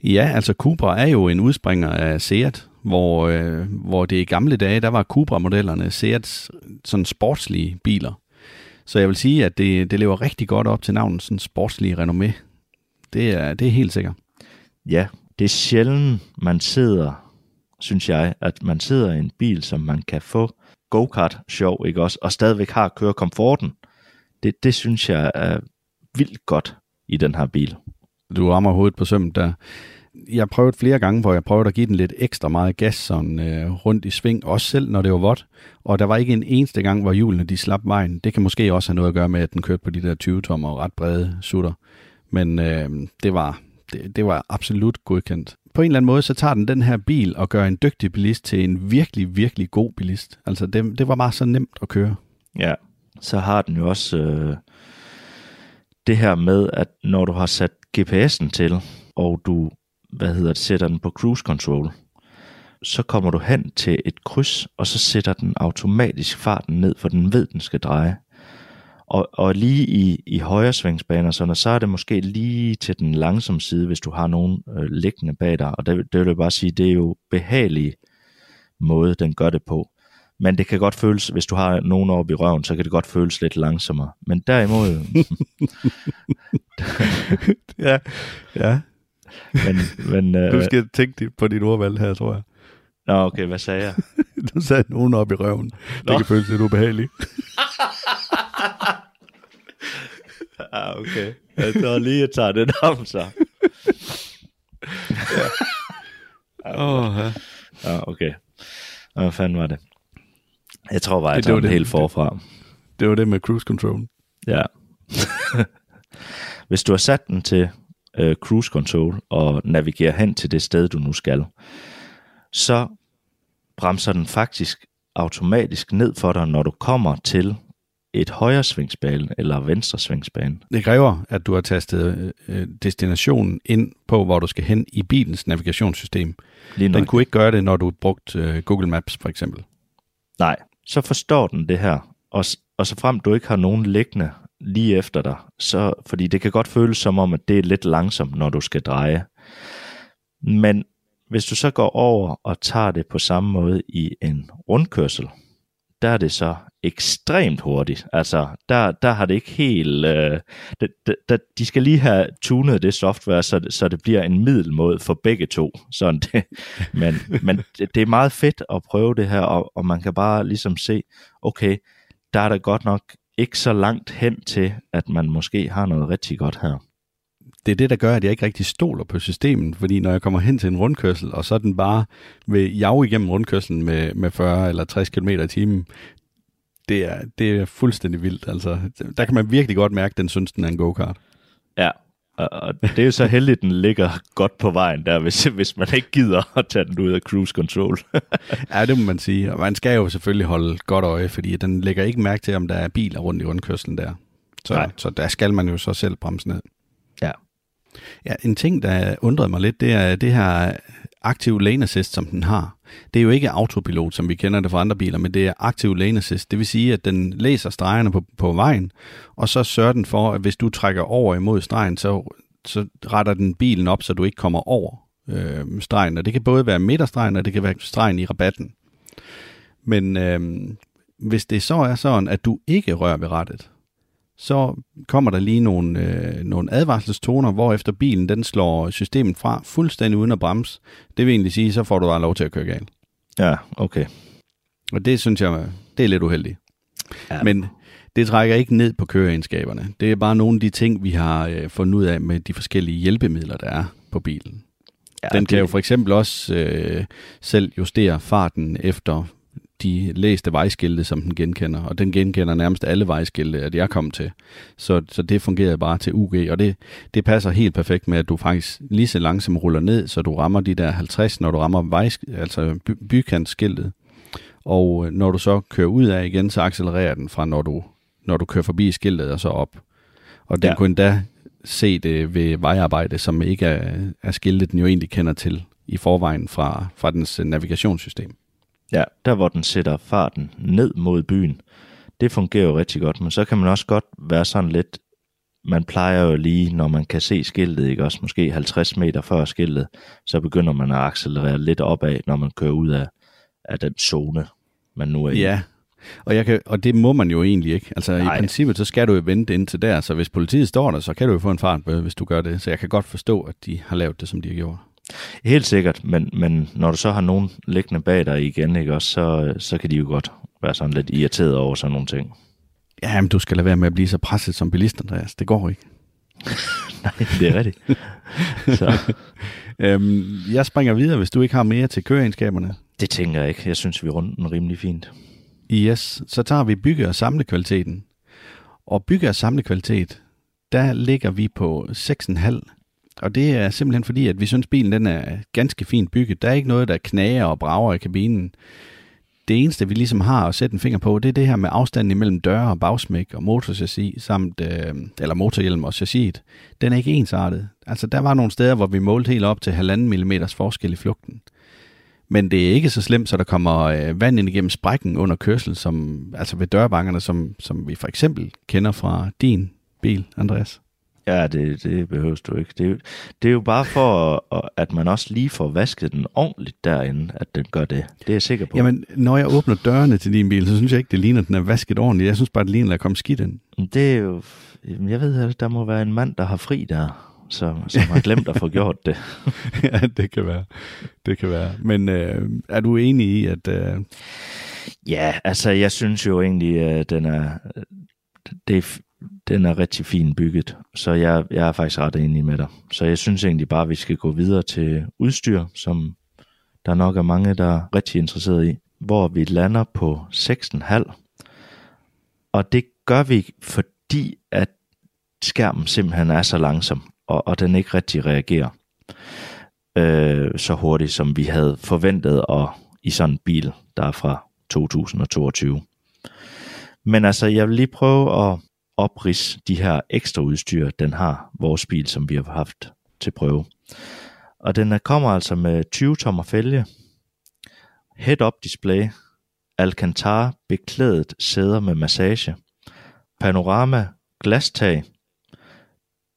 Ja, altså Cupra er jo en udspringer af Seat, hvor, øh, hvor det i gamle dage, der var Cupra-modellerne Seats sådan sportslige biler. Så jeg vil sige, at det, det lever rigtig godt op til navnet sådan sportslige renommé. Det er, det er helt sikkert. Ja, det er sjældent, man sidder, synes jeg, at man sidder i en bil, som man kan få go-kart sjov, ikke også, og stadigvæk har kørekomforten. Det, det synes jeg er vildt godt i den her bil. Du rammer hovedet på sømmet der jeg prøvede flere gange, hvor jeg prøvede at give den lidt ekstra meget gas sådan, øh, rundt i sving, også selv når det var vådt. Og der var ikke en eneste gang, hvor hjulene de slap vejen. Det kan måske også have noget at gøre med, at den kørte på de der 20 tommer og ret brede sutter. Men øh, det, var, det, det var absolut godkendt. På en eller anden måde, så tager den den her bil og gør en dygtig bilist til en virkelig, virkelig god bilist. Altså, det, det var bare så nemt at køre. Ja, så har den jo også øh, det her med, at når du har sat GPS'en til, og du hvad hedder det, sætter den på cruise control, så kommer du hen til et kryds, og så sætter den automatisk farten ned, for den ved, den skal dreje. Og, og lige i, i højre svingsbaner, sådan, så er det måske lige til den langsomme side, hvis du har nogen øh, liggende bag dig. Og det, det vil jeg bare sige, det er jo behagelig måde, den gør det på. Men det kan godt føles, hvis du har nogen oppe i røven, så kan det godt føles lidt langsommere. Men derimod... ja, ja. Men, men, øh, Du skal tænke på dit ordvalg her, tror jeg. Nå, okay, hvad sagde jeg? Du sagde nogen op i røven. Det Nå. kan føles lidt ubehageligt. ah, okay. Jeg tror lige, jeg tager det om, så. Åh, oh, ja. Ja, okay. Hvad fanden var det? Jeg tror bare, jeg Det- det tager den det. helt forfra. Det var det med cruise control. Ja. Hvis du har sat den til øh, cruise control og navigerer hen til det sted, du nu skal, så bremser den faktisk automatisk ned for dig, når du kommer til et højre svingsbane eller venstre svingsbane. Det kræver, at du har tastet øh, destinationen ind på, hvor du skal hen i bilens navigationssystem. Lige Den kunne ikke gøre det, når du brugte øh, Google Maps for eksempel. Nej, så forstår den det her. Og, og så frem du ikke har nogen liggende lige efter dig, så, fordi det kan godt føles som om, at det er lidt langsomt, når du skal dreje. Men hvis du så går over og tager det på samme måde i en rundkørsel, der er det så ekstremt hurtigt. Altså, der, der har det ikke helt... Øh, det, det, de skal lige have tunet det software, så det, så det bliver en middelmåde for begge to. Sådan det. Men, men det, det er meget fedt at prøve det her, og, og man kan bare ligesom se, okay, der er der godt nok ikke så langt hen til, at man måske har noget rigtig godt her. Det er det, der gør, at jeg ikke rigtig stoler på systemet, fordi når jeg kommer hen til en rundkørsel, og så den bare vil jage igennem rundkørselen med, med 40 eller 60 km i timen, det er, det er fuldstændig vildt. Altså, der kan man virkelig godt mærke, at den synes, den er en go-kart. Ja, og, det er jo så heldigt, at den ligger godt på vejen der, hvis, hvis man ikke gider at tage den ud af cruise control. Ja, det må man sige. Og man skal jo selvfølgelig holde godt øje, fordi den lægger ikke mærke til, om der er biler rundt i rundkørslen der. Så, Nej. så der skal man jo så selv bremse ned. Ja. Ja, en ting, der undrede mig lidt, det er det her aktiv lane assist, som den har. Det er jo ikke autopilot, som vi kender det fra andre biler, men det er aktiv lane assist. Det vil sige, at den læser stregerne på, på vejen, og så sørger den for, at hvis du trækker over imod stregen, så, så retter den bilen op, så du ikke kommer over øh, stregen. Og det kan både være midterstregen, og det kan være stregen i rabatten. Men øh, hvis det så er sådan, at du ikke rører ved rettet, så kommer der lige nogle, øh, nogle advarselstoner, hvor efter bilen den slår systemet fra fuldstændig uden at bremse. Det vil egentlig sige, så får du bare lov til at køre galt. ja, okay. Og det synes jeg, det er lidt uheldigt. Ja. Men det trækker ikke ned på køreegenskaberne. Det er bare nogle af de ting, vi har øh, fundet ud af med de forskellige hjælpemidler, der er på bilen. ja, Den kan det- jo for eksempel også øh, selv justere farten efter de læste vejskilte, som den genkender. Og den genkender nærmest alle vejskilte, at jeg kom til. Så, så det fungerer bare til UG. Og det, det passer helt perfekt med, at du faktisk lige så langsomt ruller ned, så du rammer de der 50, når du rammer vej, altså by, bykantskiltet. Og øh, når du så kører ud af igen, så accelererer den fra, når du, når du kører forbi skiltet og så op. Og den Ja. kunne endda se det ved vejarbejde, som ikke er, er skiltet, den jo egentlig kender til i forvejen fra, fra dens navigationssystem. Ja, der hvor den sætter farten ned mod byen, det fungerer jo rigtig godt, men så kan man også godt være sådan lidt, man plejer jo lige, når man kan se skiltet, ikke også måske 50 meter før skiltet, så begynder man at accelerere lidt opad, når man kører ud af, af den zone, man nu er i. Ja, og, jeg kan, og det må man jo egentlig ikke. Altså Nej. i princippet, så skal du jo vente indtil der, så hvis politiet står der, så kan du jo få en fartbøde, hvis du gør det. Så jeg kan godt forstå, at de har lavet det, som de har gjort. Helt sikkert, men, men når du så har nogen liggende bag dig igen, ikke også, så, så kan de jo godt være sådan lidt irriteret over sådan nogle ting. Ja, men du skal lade være med at blive så presset som bilist, Andreas. Det går ikke. Nej, det er rigtigt. Så Øhm, jeg springer videre, hvis du ikke har mere til køreegenskaberne. det tænker jeg ikke. Jeg synes, vi runder den rimelig fint. Yes, så tager vi bygge- og samlekvaliteten. Og bygge- og samlekvalitet, der ligger vi på 6,5. Og det er simpelthen fordi, at vi synes, bilen den er ganske fint bygget. Der er ikke noget, der knager og brager i kabinen. Det eneste, vi ligesom har at sætte en finger på, det er det her med afstanden imellem døre og bagsmæk og motorchassis, samt, øh, eller motorhjelm og chassiset. Den er ikke ensartet. Altså, der var nogle steder, hvor vi målte helt op til 1,5 mm forskel i flugten. Men det er ikke så slemt, så der kommer øh, vand ind igennem sprækken under kørsel, som, altså ved dørbankerne, som, som vi for eksempel kender fra din bil, Andreas. Ja, det, det behøves du ikke. Det er, jo, det er jo bare for, at- man også lige får vasket den ordentligt derinde, at den gør det. Det er jeg sikker på. Jamen, når jeg åbner dørene til din bil, så synes jeg ikke, det ligner, at den er vasket ordentligt. Jeg synes bare, det ligner, at der er kommet skidt ind. Det er jo... Jeg ved, at der må være en mand, der har fri der, som, som har glemt at få gjort det. ja, det kan være. Det kan være. Men øh, er du enig i, at... Øh, Ja, altså jeg synes jo egentlig, at den er, det er, den er rigtig fint bygget, så jeg, jeg er faktisk ret enig med dig. Så jeg synes egentlig bare, at vi skal gå videre til udstyr, som der nok er mange, der er rigtig interesseret i, hvor vi lander på 6,5. Og det gør vi, fordi at skærmen simpelthen er så langsom, og, og den ikke rigtig reagerer øh, så hurtigt, som vi havde forventet og i sådan en bil, der er fra 2022. Men altså, jeg vil lige prøve at oprids de her ekstra udstyr, den har, vores bil, som vi har haft til prøve. Og den kommer altså med 20 tommer fælge, head-up display, Alcantara beklædet sæder med massage, panorama glastag,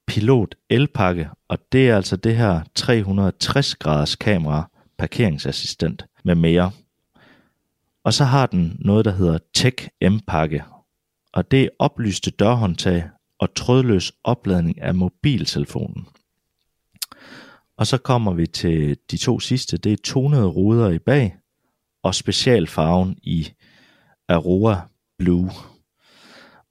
pilot elpakke, og det er altså det her 360 graders kamera, parkeringsassistent med mere. Og så har den noget, der hedder Tech M-pakke, og det er oplyste dørhåndtag og trådløs opladning af mobiltelefonen. Og så kommer vi til de to sidste, det er tonede ruder i bag, og specialfarven i Aurora Blue.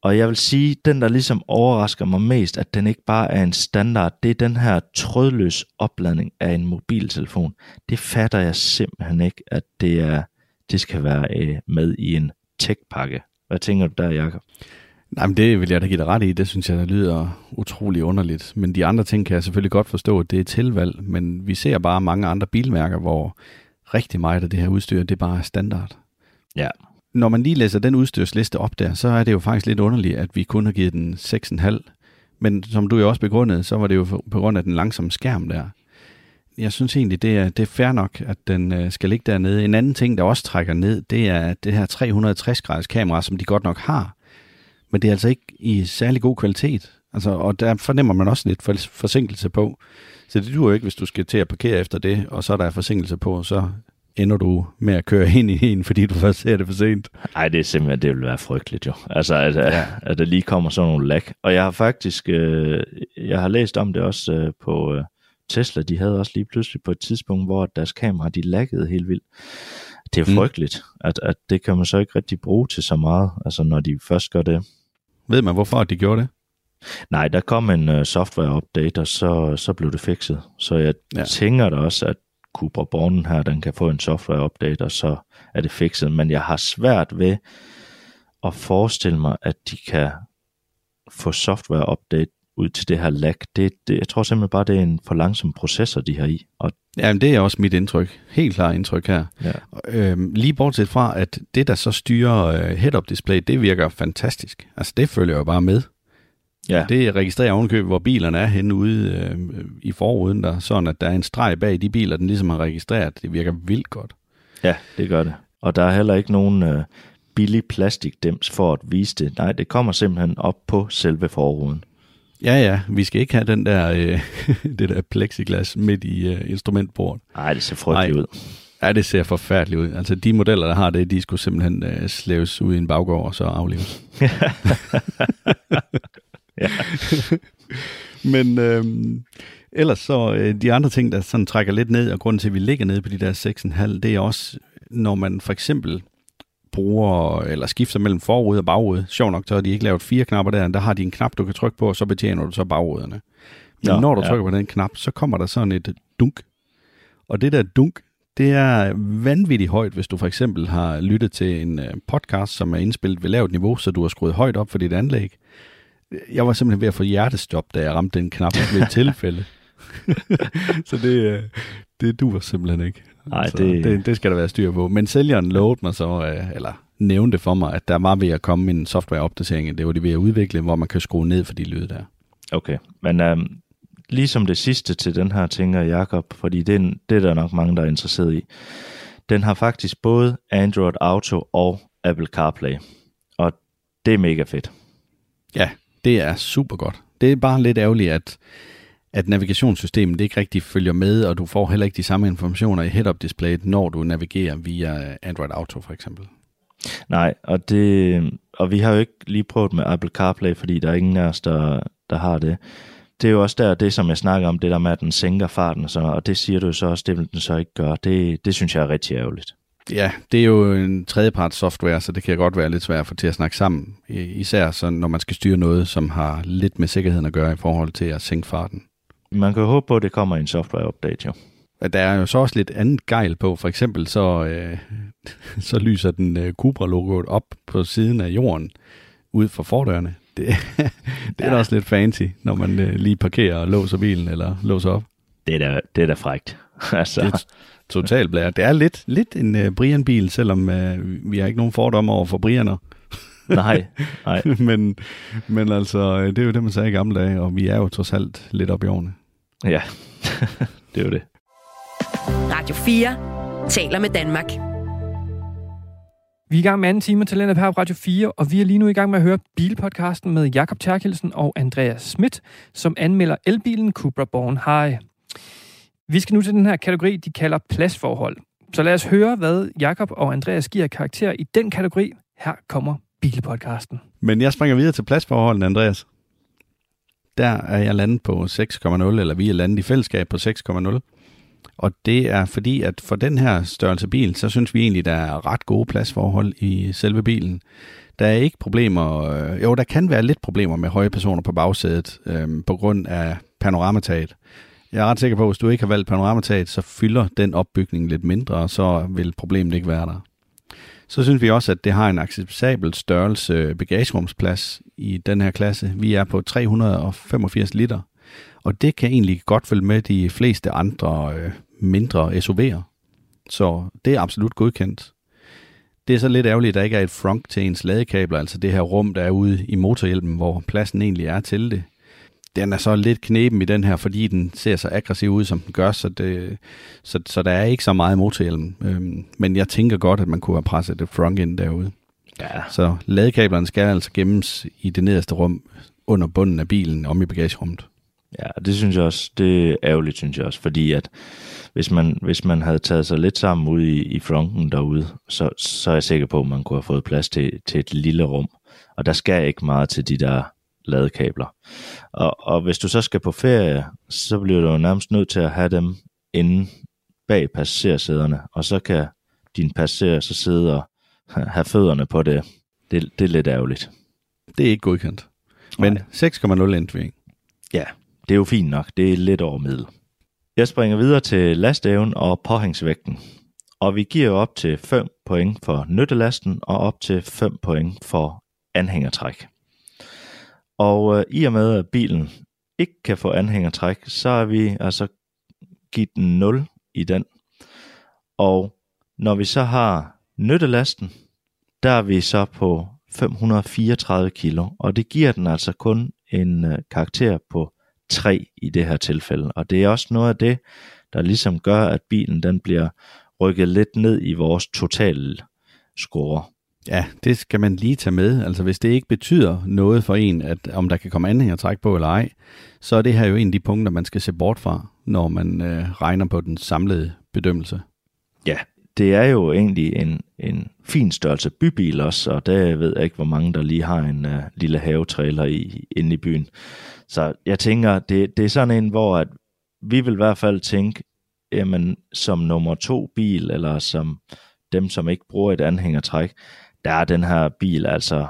Og jeg vil sige, den der ligesom overrasker mig mest, at den ikke bare er en standard, det er den her trådløs opladning af en mobiltelefon. Det fatter jeg simpelthen ikke, at det er det skal være øh, med i en tech-pakke. Hvad tænker du der, Jacob? Nej, men det vil jeg da give dig ret i. Det synes jeg, der lyder utrolig underligt. Men de andre ting kan jeg selvfølgelig godt forstå, at det er tilvalg. Men vi ser bare mange andre bilmærker, hvor rigtig meget af det her udstyr, det bare er standard. Ja. Når man lige læser den udstyrsliste op der, så er det jo faktisk lidt underligt, at vi kun har givet den 6,5. Men som du jo også begrundede, så var det jo på grund af den langsomme skærm der. Jeg synes egentlig, det er, det er fair nok, at den øh, skal ligge dernede. En anden ting, der også trækker ned, det er det her 360-graders kamera, som de godt nok har. Men det er altså ikke i særlig god kvalitet. Altså, og der fornemmer man også lidt for, forsinkelse på. Så det duer jo ikke, hvis du skal til at parkere efter det, og så er der forsinkelse på, så ender du med at køre ind i en, fordi du først ser det for sent. Ej, det er simpelthen, det vil være frygteligt jo. Altså, at, ja. at der lige kommer sådan nogle lag. Og jeg har faktisk, øh, jeg har læst om det også øh, på øh, Tesla. De havde også lige pludselig på et tidspunkt, hvor deres kamera, de laggede helt vildt. Det er Mm. frygteligt, at, at det kan man så ikke rigtig bruge til så meget, altså når de først gør det. Ved man, hvorfor de gjorde det? Nej, der kom en uh, software-update, og så, så blev det fikset. Så jeg Ja. tænker da også, at Cupra Born her, den kan få en software-update, og så er det fikset. Men jeg har svært ved at forestille mig, at de kan få software-update ud til det her lag. Det, det, jeg tror simpelthen bare, det er en for langsom processor, de har i. Og Jamen, det er også mit indtryk. Helt klart indtryk her. Ja. Øhm, lige bortset fra, at det, der så styrer øh, head-up display, det virker fantastisk. Altså, det følger jo bare med. ja, Det registrerer ovenkøb, hvor bilerne er henne ude øh, i forruden, der, sådan at der er en streg bag de biler, den ligesom har registreret. Det virker vildt godt. ja, det gør det. Og der er heller ikke nogen uh, billig plastikdims for at vise det. Nej, det kommer simpelthen op på selve forruden. Ja, ja, vi skal ikke have den der, øh, det der plexiglas midt i øh, instrumentbordet. Nej, det ser frygteligt Nej. ud. Ja, det ser forfærdeligt ud. Altså, de modeller, der har det, de skulle simpelthen øh, slæves ud i en baggård og så afleves. Ja. Men øh, ellers så, øh, de andre ting, der sådan trækker lidt ned, og grunden til, at vi ligger nede på de der 6,5, det er også, når man for eksempel bruger, eller skifter mellem forrude og bagrude. Sjov nok, så har de ikke lavet fire knapper der. Der har de en knap, du kan trykke på, og så betjener du så bagruderne. Men Nå, når du ja. trykker på den knap, så kommer der sådan et dunk. Og det der dunk, det er vanvittigt højt, hvis du for eksempel har lyttet til en øh, podcast, som er indspillet ved lavt niveau, så du har skruet højt op for dit anlæg. Jeg var simpelthen ved at få hjertestop, da jeg ramte den knap ved et tilfælde. så det, øh, det duer simpelthen ikke. Nej, Altså, det- det, det skal der være styr på. Men sælgeren lovede mig så, øh, eller nævnte for mig, at der var ved at komme en softwareopdatering. Det var de ved at udvikle, hvor man kan skrue ned for de lyde der. Okay, men øhm, ligesom det sidste til den her, tænker Jakob, fordi det, er det er der nok mange, der er interesseret i. Den har faktisk både Android Auto og Apple CarPlay, og det er mega fedt. Ja, det er super godt. Det er bare lidt ærgerligt, at, at navigationssystemet ikke rigtig følger med, og du får heller ikke de samme informationer i head-up displayet, når du navigerer via Android Auto for eksempel. Nej, og, det, og vi har jo ikke lige prøvet med Apple CarPlay, fordi der er ingen af os, der, der har det. Det er jo også der, det som jeg snakker om, det der med, at den sænker farten og sådan noget, og det siger du så også, det vil den så ikke gøre. Det, det synes jeg er rigtig ærgerligt. Ja, det er jo en tredjeparts software, så det kan godt være lidt svært at få til at snakke sammen. Især så, når man skal styre noget, som har lidt med sikkerheden at gøre i forhold til at sænke farten. Man kan jo håbe på, at det kommer i en software-update, jo. Der er jo så også lidt andet gejl på. For eksempel så, øh, så lyser den øh, Cupra-logoet op på siden af jorden ud for fordørene. Det, det er da også lidt fancy, når man øh, lige parkerer og låser bilen eller låser op. Det er da, det er da frægt. altså, Det er totalt blære. Det er lidt, lidt en øh, Brian-bil, selvom øh, vi har ikke nogen fordomme over for Brianer. nej, nej. men, men altså, øh, det er jo det, man sagde i gamle dage, og vi er jo trods alt lidt op i årene. Ja, det er jo det. Radio 4 taler med Danmark. Vi er i gang med anden time af Talentet her på Radio 4, og vi er lige nu i gang med at høre bilpodcasten med Jakob Terkelsen og Andreas Schmidt, som anmelder elbilen Cupra Born High. Vi skal nu til den her kategori, de kalder pladsforhold. Så lad os høre, hvad Jakob og Andreas giver karakter i den kategori. Her kommer bilpodcasten. Men jeg springer videre til pladsforholdene, Andreas. Der er jeg landet på 6,0, eller vi er landet i fællesskab på 6,0. Og det er fordi, at for den her størrelse bil, så synes vi egentlig, der er ret gode pladsforhold i selve bilen. Der er ikke problemer, øh, jo der kan være lidt problemer med høje personer på bagsædet, øh, på grund af panoramataget. Jeg er ret sikker på, at hvis du ikke har valgt panoramataget, så fylder den opbygning lidt mindre, og så vil problemet ikke være der. Så synes vi også, at det har en acceptabel størrelse bagagerumsplads i den her klasse. Vi er på 385 liter, og det kan egentlig godt følge med de fleste andre øh, mindre SUV'er. Så det er absolut godkendt. Det er så lidt ærgerligt, at der ikke er et frunk til ens ladekabler, altså det her rum, der er ude i motorhjelmen, hvor pladsen egentlig er til det. Den er så lidt knepen i den her, fordi den ser så aggressiv ud, som den gør, så, det, så, så der er ikke så meget motorhjelm. Øhm, men jeg tænker godt, at man kunne have presset et frunk ind derude. Ja, Så ladekablerne skal altså gemmes i det nederste rum under bunden af bilen om i bagagerummet. ja, det synes jeg også, det er ærgerligt, synes jeg også, fordi at hvis man, hvis man havde taget sig lidt sammen ude i, i fronten derude, så, så er jeg sikker på, at man kunne have fået plads til, til et lille rum. Og der skal ikke meget til de der ladekabler. Og, og hvis du så skal på ferie, så bliver du jo nærmest nødt til at have dem inde bag passagersæderne, og så kan din passager så sidde og have fødderne på det. Det, det er lidt ærgerligt. Det er ikke godkendt. Men Nej. 6,0 endte vi. Ja, det er jo fint nok. Det er lidt over middel. Jeg springer videre til lastæven og påhængsvægten. Og vi giver op til 5 point for nyttelasten og op til 5 point for anhængertræk. Og øh, i og med, at bilen ikke kan få anhængertræk, så er vi altså givet den 0 i den. Og når vi så har nyttelasten, der er vi så på 534 kilo, og det giver den altså kun en øh, karakter på 3 i det her tilfælde. Og det er også noget af det, der ligesom gør, at bilen den bliver rykket lidt ned i vores total score. Ja, det skal man lige tage med. Altså hvis det ikke betyder noget for en, at om der kan komme anhængertræk på eller ej, så er det her jo en af de punkter, man skal se bort fra, når man øh, regner på den samlede bedømmelse. Ja, det er jo egentlig en, en fin størrelse bybil også, og der ved jeg ikke, hvor mange der lige har en øh, lille havetrailer i, inde i byen. Så jeg tænker, det, det er sådan en, hvor at vi vil i hvert fald tænke, jamen som nummer to bil, eller som dem, som ikke bruger et anhængertræk, der er den her bil altså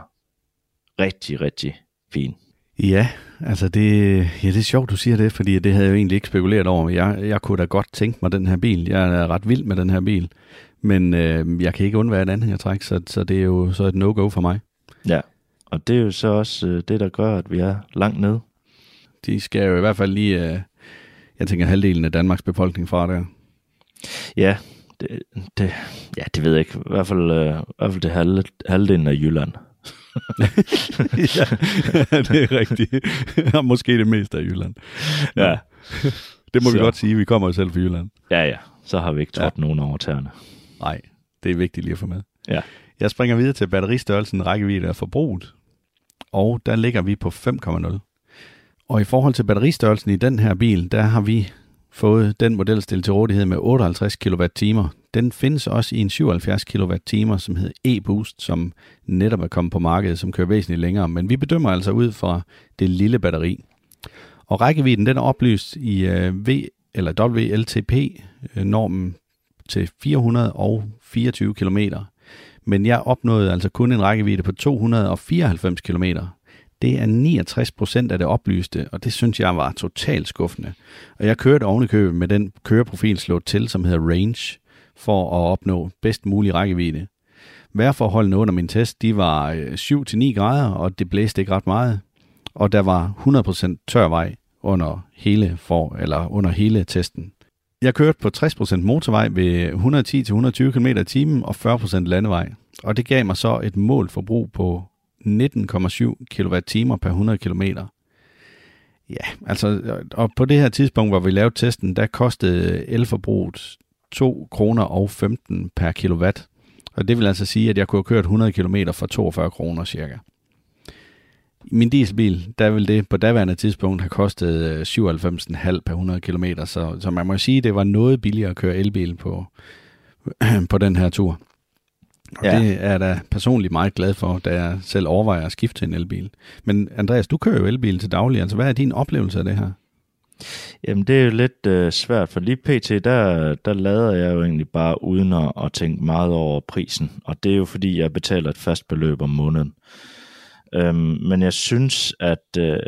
rigtig, rigtig fin. Ja, altså det, ja, det er sjovt, du siger det, fordi det havde jeg jo egentlig ikke spekuleret over. Jeg, jeg kunne da godt tænke mig den her bil. Jeg er ret vild med den her bil. Men øh, jeg kan ikke undvære et andet træk, så, så det er jo så et no-go for mig. Ja, og det er jo så også øh, det, der gør, at vi er langt nede. De skal jo i hvert fald lige, øh, jeg tænker halvdelen af Danmarks befolkning fra der. Ja, det, det, ja, det ved jeg ikke. I hvert fald, øh, i hvert fald det halv, halvdelen af Jylland. ja, det er rigtigt. Og måske det meste af Jylland. Ja. Det må Så. vi godt sige, vi kommer jo selv fra Jylland. Ja, ja. Så har vi ikke trådt ja. nogen over tæerne. Nej, det er vigtigt lige at få med. Ja. Jeg springer videre til batteristørrelsen, rækkevidde og forbruget. Og der ligger vi på 5,0. Og i forhold til batteristørrelsen i den her bil, der har vi fået den model stillet til rådighed med 58 kWh. Den findes også i en 77 kWh, som hedder e-boost, som netop er kommet på markedet, som kører væsentligt længere. Men vi bedømmer altså ud fra det lille batteri. Og rækkevidden den er oplyst i øh, V eller WLTP-normen øh, til 424 km. Men jeg opnåede altså kun en rækkevidde på 294 km. Det er 69 procent af det oplyste, og det synes jeg var totalt skuffende. Og jeg kørte ovenikøbet med den køreprofil slået til, som hedder Range, for at opnå bedst mulig rækkevidde. Vejrforholdene under min test, de var øh, 7-9 grader, og det blæste ikke ret meget. Og der var 100% tør vej under hele, for, eller under hele testen. Jeg kørte på 60% motorvej ved 110-120 km i timen og 40% landevej. Og det gav mig så et målt forbrug på 19,7 kWh per 100 km. Ja, altså, og på det her tidspunkt, hvor vi lavede testen, der kostede elforbruget 2 kroner og 15 per kilowatt. Og det vil altså sige, at jeg kunne have kørt 100 km for 42 kroner cirka. I min dieselbil, der vil det på daværende tidspunkt have kostet øh, 97,5 per 100 km, så, så man må sige, at det var noget billigere at køre elbil på, på den her tur. Og ja. Det er jeg da personligt meget glad for, da jeg selv overvejer at skifte til en elbil. Men Andreas, du kører jo elbil til daglig, altså hvad er din oplevelse af det her? Jamen, det er jo lidt øh, svært, for lige pt, der, der lader jeg jo egentlig bare uden at, at tænke meget over prisen. Og det er jo fordi, jeg betaler et fast beløb om måneden. Øhm, men jeg synes, at øh,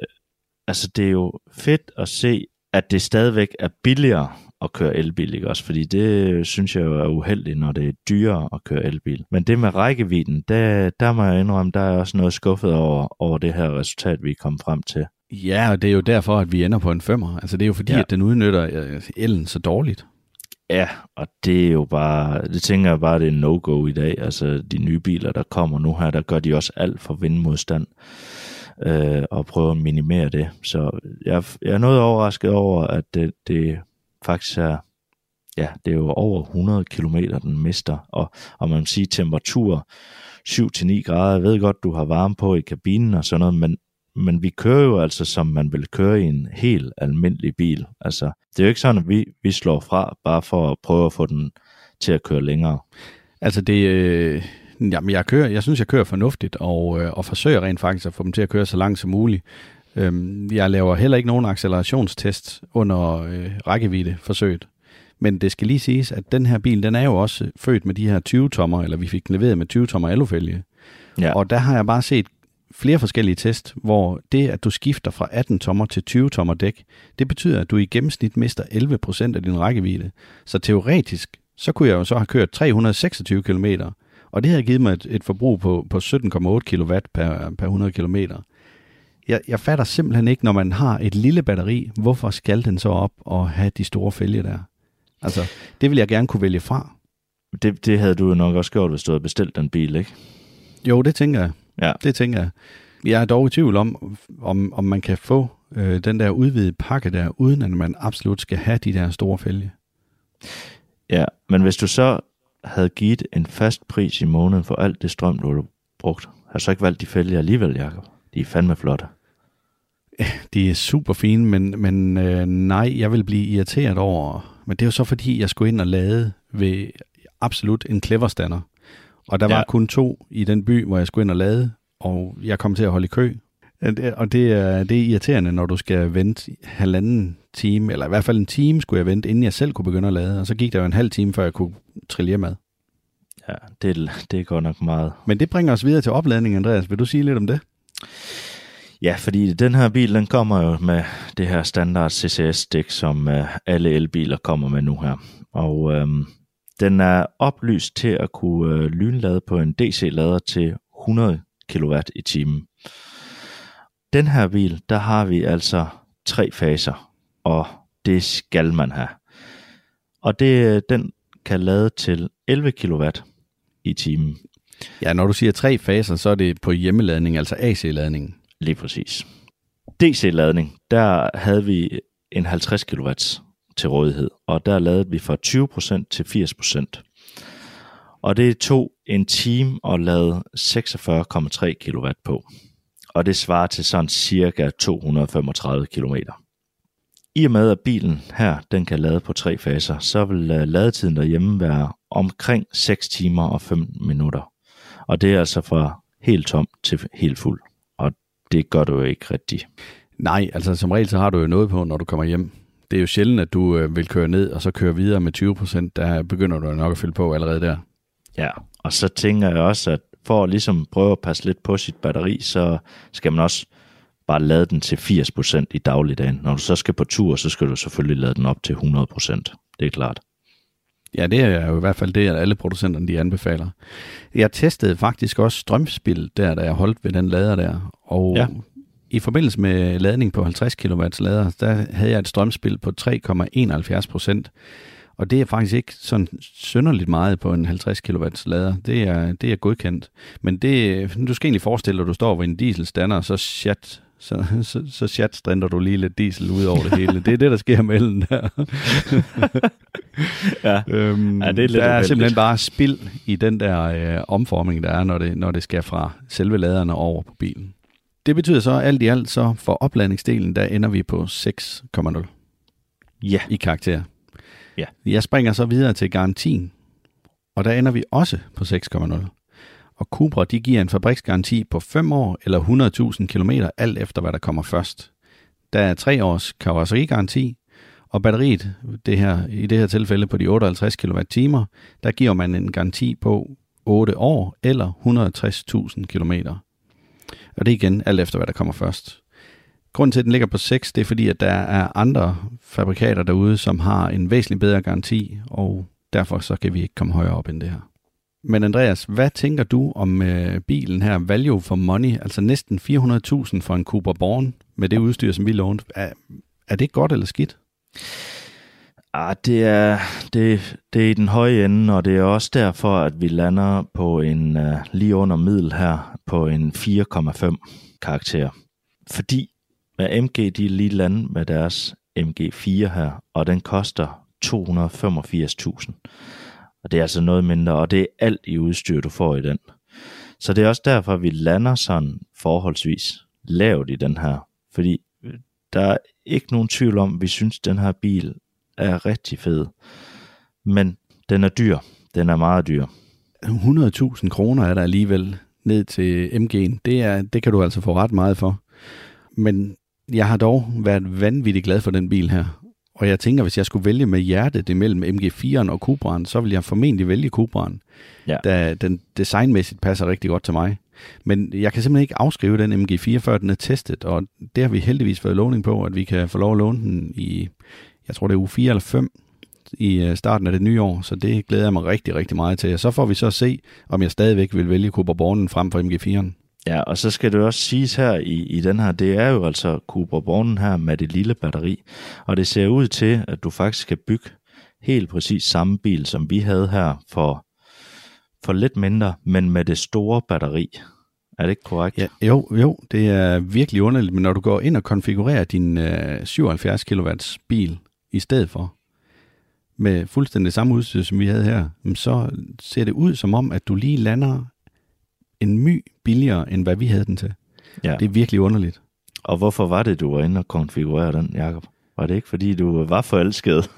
altså, det er jo fedt at se, at det stadigvæk er billigere at køre elbil, ikke også? Fordi det synes jeg jo er uheldigt, når det er dyrere at køre elbil. Men det med rækkevidden, der, der må jeg indrømme, der er også noget skuffet over, over det her resultat, vi er kommet frem til. Ja, og det er jo derfor, at vi ender på en femmer. Altså det er jo fordi, ja. At den udnytter øh, elen så dårligt. Ja, og det er jo bare, det tænker jeg bare, det er no-go i dag. Altså de nye biler, der kommer nu her, der gør de også alt for vindmodstand øh, og prøver at minimere det. Så jeg, jeg er noget overrasket over, at det, det faktisk er, ja, det er jo over 100 km, den mister. Og, og man siger temperatur 7-9 grader. Jeg ved godt, du har varme på i kabinen og sådan noget, men men vi kører jo altså, som man vil køre i en helt almindelig bil. Altså, det er jo ikke sådan, at vi, vi slår fra, bare for at prøve at få den til at køre længere. Altså det, øh, jamen jeg, kører, jeg synes, jeg kører fornuftigt, og, øh, og forsøger rent faktisk at få dem til at køre så langt som muligt. Øhm, jeg laver heller ikke nogen accelerationstest under øh, rækkevidde forsøget. Men det skal lige siges, at den her bil, den er jo også født med de her 20-tommer, eller vi fik den leveret med 20-tommer alufælge. Ja. Og der har jeg bare set flere forskellige test, hvor det, at du skifter fra 18 tommer til 20 tommer dæk, det betyder, at du i gennemsnit mister 11% af din rækkevidde. Så teoretisk, så kunne jeg jo så have kørt 326 km, og det havde givet mig et, et forbrug på, på 17,8 kW per, per 100 km. Jeg, jeg fatter simpelthen ikke, når man har et lille batteri, hvorfor skal den så op og have de store fælge der? Altså, det vil jeg gerne kunne vælge fra. Det, det havde du jo nok også gjort, hvis du havde bestilt den bil, ikke? Jo, det tænker jeg. Ja. Det tænker jeg. Jeg er dog i tvivl om, om, om man kan få øh, den der udvidede pakke der, uden at man absolut skal have de der store fælge. Ja, men hvis du så havde givet en fast pris i måneden for alt det strøm, du har brugt, har du så ikke valgt de fælge alligevel, Jacob? De er fandme flotte. De er super fine, men, men øh, nej, jeg vil blive irriteret over. Men det er jo så fordi, jeg skulle ind og lade ved absolut en cleverstander. Og der var Ja. kun to i den by, hvor jeg skulle ind og lade, og jeg kom til at holde i kø. Og det er, det er irriterende, når du skal vente halvanden time, eller i hvert fald en time skulle jeg vente, inden jeg selv kunne begynde at lade. Og så gik der jo en halv time, før jeg kunne trille hjemad. Ja, det, det er godt nok meget. Men det bringer os videre til opladning, Andreas. Vil du sige lidt om det? Ja, fordi den her bil, den kommer jo med det her standard CCS-dæk, som øh, alle elbiler kommer med nu her. Og øh, den er oplyst til at kunne øh, lynlade på en DC-lader til 100 kW i timen. Den her bil, der har vi altså tre faser, og det skal man have. Og det, øh, den kan lade til 11 kW i timen. Ja, når du siger tre faser, så er det på hjemmeladning, altså AC-ladning. Lige præcis. DC-ladning, der havde vi en 50 kW til rådighed, og der lavede vi fra 20% til 80%. Og det tog en time at lade 46,3 kW på. Og det svarer til sådan cirka 235 km. I og med at bilen her, den kan lade på tre faser, så vil øh, ladetiden derhjemme være omkring 6 timer og 5 minutter. Og det er altså fra helt tom til helt fuld. Og det gør du jo ikke rigtigt. Nej, altså som regel så har du jo noget på, når du kommer hjem. Det er jo sjældent, at du øh, vil køre ned og så køre videre med 20 procent. Der begynder du nok at fylde på allerede der. Ja, og så tænker jeg også, at for at ligesom prøve at passe lidt på sit batteri, så skal man også bare lade den til 80% i dagligdagen. Når du så skal på tur, så skal du selvfølgelig lade den op til 100%. Det er klart. Ja, det er jo i hvert fald det, at alle producenterne de anbefaler. Jeg testede faktisk også strømspil der, da jeg holdt ved den lader der. Og ja. i forbindelse med ladning på 50 kW lader, der havde jeg et strømspil på 3,71 procent. Og det er faktisk ikke sådan synderligt meget på en 50 kW lader. Det er, det er godkendt. Men det, du skal egentlig forestille dig, at du står ved en dieselstander, og så chat, så, så, så chat du lige lidt diesel ud over det hele. Det er det, der sker mellem der. ja. Øhm, ja, det er lidt der er simpelthen bare spild i den der øh, omformning, der er, når det, når det skal fra selve laderne over på bilen. Det betyder så alt i alt, så for opladningsdelen, der ender vi på 6,0 ja. i karakter. Ja. Jeg springer så videre til garantien, og der ender vi også på 6,0. Og Cupra de giver en fabriksgaranti på 5 år eller 100.000 km, alt efter hvad der kommer først. Der er 3 års karosserigaranti, og batteriet, det her, i det her tilfælde på de 58 kWh, der giver man en garanti på 8 år eller 160.000 km. Og det er igen alt efter, hvad der kommer først. Grunden til, at den ligger på 6, det er fordi, at der er andre fabrikater derude, som har en væsentlig bedre garanti, og derfor så kan vi ikke komme højere op end det her. Men Andreas, hvad tænker du om øh, bilen her, value for money, altså næsten 400.000 for en Cooper Born med det udstyr, som vi lånte. Er, er det godt eller skidt? Ah, det er, det, det er i den høje ende, og det er også derfor, at vi lander på en uh, lige under middel her, på en 4,5 karakter. Fordi med MG, de er lige lande med deres MG4 her, og den koster 285.000. Og det er altså noget mindre, og det er alt i udstyr, du får i den. Så det er også derfor, vi lander sådan forholdsvis lavt i den her. Fordi øh, der er ikke nogen tvivl om, at vi synes, at den her bil er rigtig fed. Men den er dyr. Den er meget dyr. 100.000 kroner er der alligevel ned til MG'en. Det, er, det kan du altså få ret meget for. Men jeg har dog været vanvittigt glad for den bil her. Og jeg tænker, hvis jeg skulle vælge med hjertet imellem MG4'en og Cupra'en, så vil jeg formentlig vælge Cupra'en, ja. da den designmæssigt passer rigtig godt til mig. Men jeg kan simpelthen ikke afskrive den MG4, før den er testet, og det har vi heldigvis fået lovning på, at vi kan få lov at låne den i, jeg tror det er uge 4 eller 5 i øh, starten af det nye år, så det glæder jeg mig rigtig, rigtig meget til. Og så får vi så se, om jeg stadigvæk vil vælge Cooper Bornen frem for MG4'en. Ja, og så skal det også siges her i, i den her, det er jo altså Cobra Bornen her med det lille batteri, og det ser ud til, at du faktisk kan bygge helt præcis samme bil, som vi havde her for, for lidt mindre, men med det store batteri. Er det ikke korrekt? Ja, jo, jo, det er virkelig underligt, men når du går ind og konfigurerer din øh, 77 kW bil i stedet for, med fuldstændig samme udstyr, som vi havde her, så ser det ud som om, at du lige lander en my billigere, end hvad vi havde den til. Ja. Det er virkelig underligt. Og hvorfor var det, du var inde og konfigurere den, Jacob? Var det ikke, fordi du var forelsket?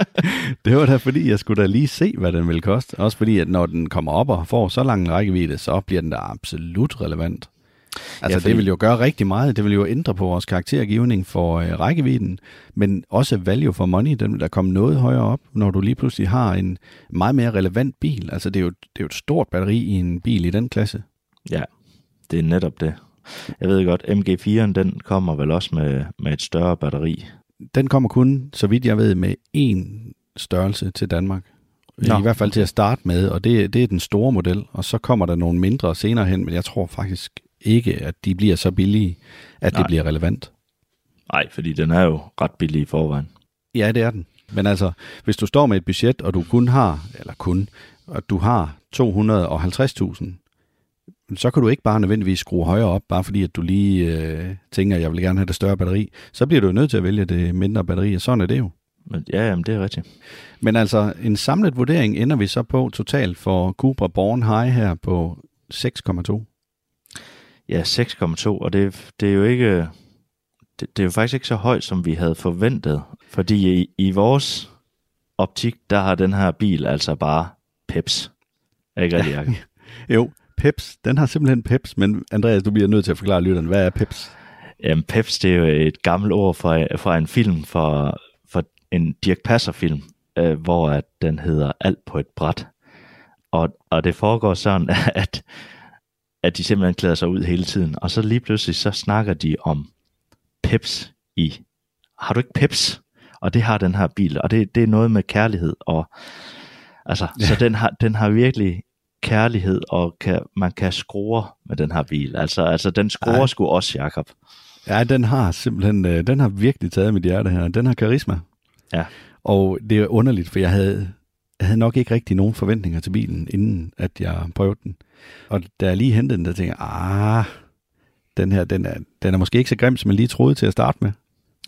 det var da, fordi jeg skulle da lige se, hvad den ville koste. Også fordi, at når den kommer op og får så lang en rækkevidde, så bliver den da absolut relevant. Altså, ja, fordi... det vil jo gøre rigtig meget. Det vil jo ændre på vores karaktergivning for øh, rækkevidden, men også value for money, den vil da komme noget højere op, når du lige pludselig har en meget mere relevant bil. Altså, det er jo, det er jo et stort batteri i en bil i den klasse. Ja, det er netop det. jeg ved godt, MG4'en, den kommer vel også med, med et større batteri. Den kommer kun, så vidt jeg ved, med én størrelse til Danmark. Nå. I hvert fald til at starte med, og det, det er den store model, og så kommer der nogle mindre senere hen, men jeg tror faktisk ikke, at de bliver så billige, at Nej. det bliver relevant. Nej, fordi den er jo ret billig i forvejen. Ja, det er den. Men altså, hvis du står med et budget, og du kun har, eller kun, og du har 250.000, så kan du ikke bare nødvendigvis skrue højere op, bare fordi at du lige øh, tænker, at jeg vil gerne have det større batteri. Så bliver du jo nødt til at vælge det mindre batteri, og sådan er det jo. Men ja, jamen, det er rigtigt. Men altså, en samlet vurdering ender vi så på totalt for Cupra Born High her på 6,2. Ja, 6,2, og det, det er jo ikke... Det, det er jo faktisk ikke så højt, som vi havde forventet. Fordi i, i vores optik, der har den her bil altså bare peps. Er Ikke rigtig, Jacob? Jo, Peps, den har simpelthen Peps, men Andreas, du bliver nødt til at forklare lytteren, hvad er Peps? Jamen, peps, det er jo et gammelt ord fra, fra en film, for, for en Dirk Passer-film, øh, hvor at den hedder Alt på et bræt. Og, og det foregår sådan, at, at de simpelthen klæder sig ud hele tiden. Og så lige pludselig, så snakker de om peps i. Har du ikke peps? Og det har den her bil, og det, det er noget med kærlighed. Og, altså, ja. Så den har, den har virkelig kærlighed, og kan, man kan skrue med den her bil. Altså, altså den Ej. sgu også, Jakob. Ja, den har simpelthen, øh, den har virkelig taget mit hjerte her. Den har karisma. Ja. Og det er underligt, for jeg havde, jeg havde nok ikke rigtig nogen forventninger til bilen, inden at jeg prøvede den. Og da jeg lige hentede den, der tænkte jeg, ah, den her, den er, den er måske ikke så grim, som jeg lige troede til at starte med.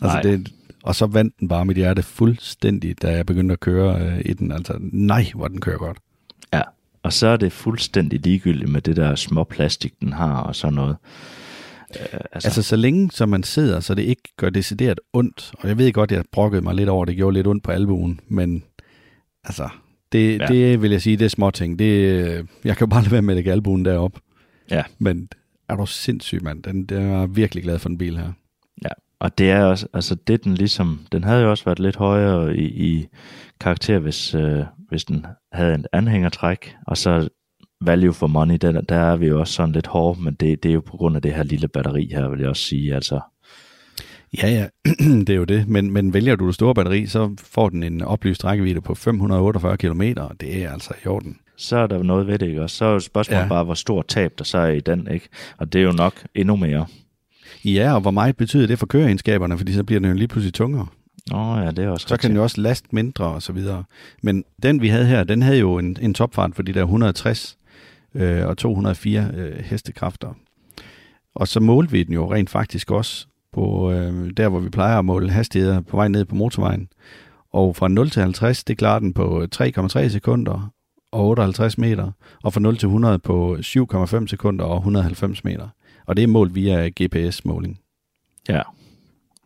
Altså Nej. det, og så vandt den bare mit hjerte fuldstændig, da jeg begyndte at køre øh, i den. Altså, nej, hvor den kører godt. Og så er det fuldstændig ligegyldigt med det der små plastik, den har og sådan noget. Øh, altså, Altså, så længe som man sidder, så det ikke gør decideret ondt. Og jeg ved godt, jeg brokkede mig lidt over, det gjorde lidt ondt på albuen, men altså, det, Ja. ja. det vil jeg sige, det er småting. Det, øh, jeg kan jo bare lade være med at lægge albuen derop. Ja. Men er du sindssyg, mand. Den, den er virkelig glad for den bil her. ja, og det er også, altså det den ligesom, den havde jo også været lidt højere i, i karakter, hvis, øh, hvis den havde en anhængertræk, og så value for money, der, der er vi jo også sådan lidt hårde, men det, det er jo på grund af det her lille batteri her, vil jeg også sige, altså. Ja, ja, det er jo det. Men, men vælger du det store batteri, så får den en oplyst rækkevidde på 548 km, og det er altså i orden. Så er der noget ved det, ikke? Og så er jo spørgsmålet ja. Bare, hvor stort tab der så er i den, ikke? Og det er jo nok endnu mere. Ja, og hvor meget betyder det for køreegenskaberne, fordi så bliver den jo lige pludselig tungere. Åh ja, det er også Så kan den jo også laste mindre og så videre. Men den vi havde her, den havde jo en, en topfart for de der 160 øh, og 204 øh, hestekræfter. Og så målte vi den jo rent faktisk også på øh, der, hvor vi plejer at måle hastigheder på vej ned på motorvejen. Og fra 0 til 50, det klarer den på 3,3 sekunder og 58 meter. Og fra 0 til 100 på 7,5 sekunder og 190 meter. Og det er målt via GPS-måling. Ja.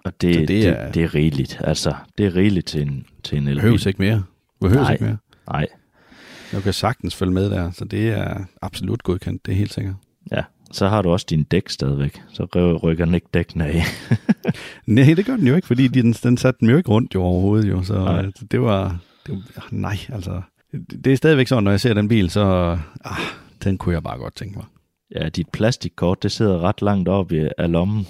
Og det, Så det, det er- det, er rigeligt. Altså, det er rigeligt til en, til en elbil. Behøves ikke mere. Behøves Nej. ikke mere. Nej, Jeg kan sagtens følge med der, så det er absolut godkendt, det er helt sikkert. ja. Så har du også din dæk stadigvæk. Så ry- rykker den ikke dækkene af. Nej, det gør den jo ikke, fordi den, den satte den jo ikke rundt jo overhovedet jo, så Nej. nej. det var, det var, nej, altså, det det er stadigvæk sådan, når jeg ser den bil, så, ah, den kunne jeg bare godt tænke mig. Ja, dit plastikkort, det sidder ret langt op i af lommen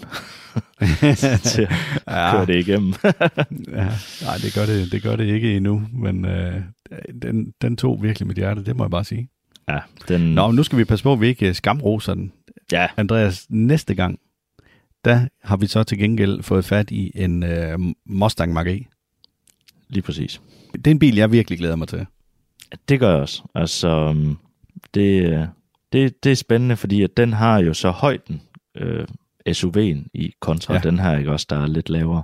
til at Ja. køre det igennem. ja, nej, det gør det, det gør det ikke endnu, men øh, den, den tog virkelig mit hjerte, det må jeg bare sige. ja, den, Nå, nu skal vi passe på, at vi ikke øh, skamroser den. ja, Andreas, næste gang, der har vi så til gengæld fået fat i en øh, Mustang Mach-E. lige præcis. Det er en bil, jeg virkelig glæder mig til. Det gør jeg også. Altså, øhm, det, det, det er spændende, fordi at den har jo så højden, øh, SUV'en i kontra ja. Den her, ikke også, der er lidt lavere.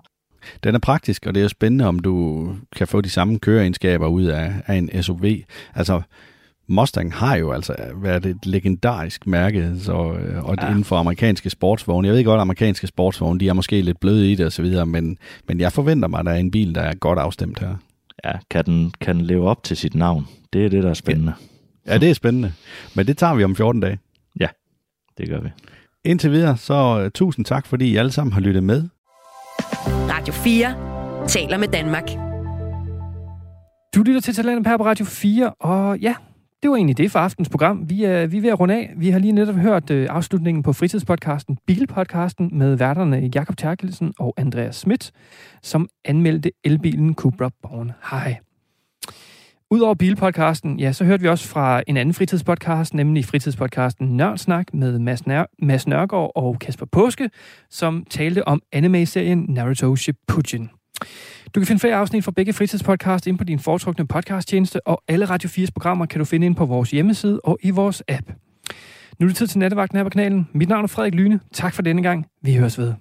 Den er praktisk, og det er jo spændende, om du kan få de samme køreegenskaber ud af, af en SUV. Altså, Mustang har jo altså været et legendarisk mærke, så, øh, og ja. Inden for amerikanske sportsvogne. Jeg ved godt, at amerikanske sportsvogne, de er måske lidt bløde i det og så videre, men, men jeg forventer mig, at der er en bil, der er godt afstemt her. Ja, kan den, kan den leve op til sit navn? Det er det, der er spændende. Ja, det er spændende. Men det tager vi om 14 dage. Det gør vi. Indtil videre, så uh, tusind tak, fordi I alle sammen har lyttet med. Radio 4 taler med Danmark. Du lytter til Talentet her på Radio 4, og ja, det var egentlig det for aftens program. Vi er, vi er ved at runde af. Vi har lige netop hørt øh, afslutningen på fritidspodcasten Bilpodcasten med værterne Jakob Terkelsen og Andreas Schmidt, som anmeldte elbilen Cupra Born High. Udover bilpodcasten, ja, så hørte vi også fra en anden fritidspodcast, nemlig fritidspodcasten Nørdsnak med Mads, Nør- Mads Nørgaard og Kasper Påske, som talte om anime-serien Naruto Shippuden. Du kan finde flere afsnit fra begge fritidspodcast ind på din foretrukne podcasttjeneste, og alle Radio 4's programmer kan du finde ind på vores hjemmeside og i vores app. Nu er det tid til nattevagten her på kanalen. Mit navn er Frederik Lyne. Tak for denne gang. Vi høres ved.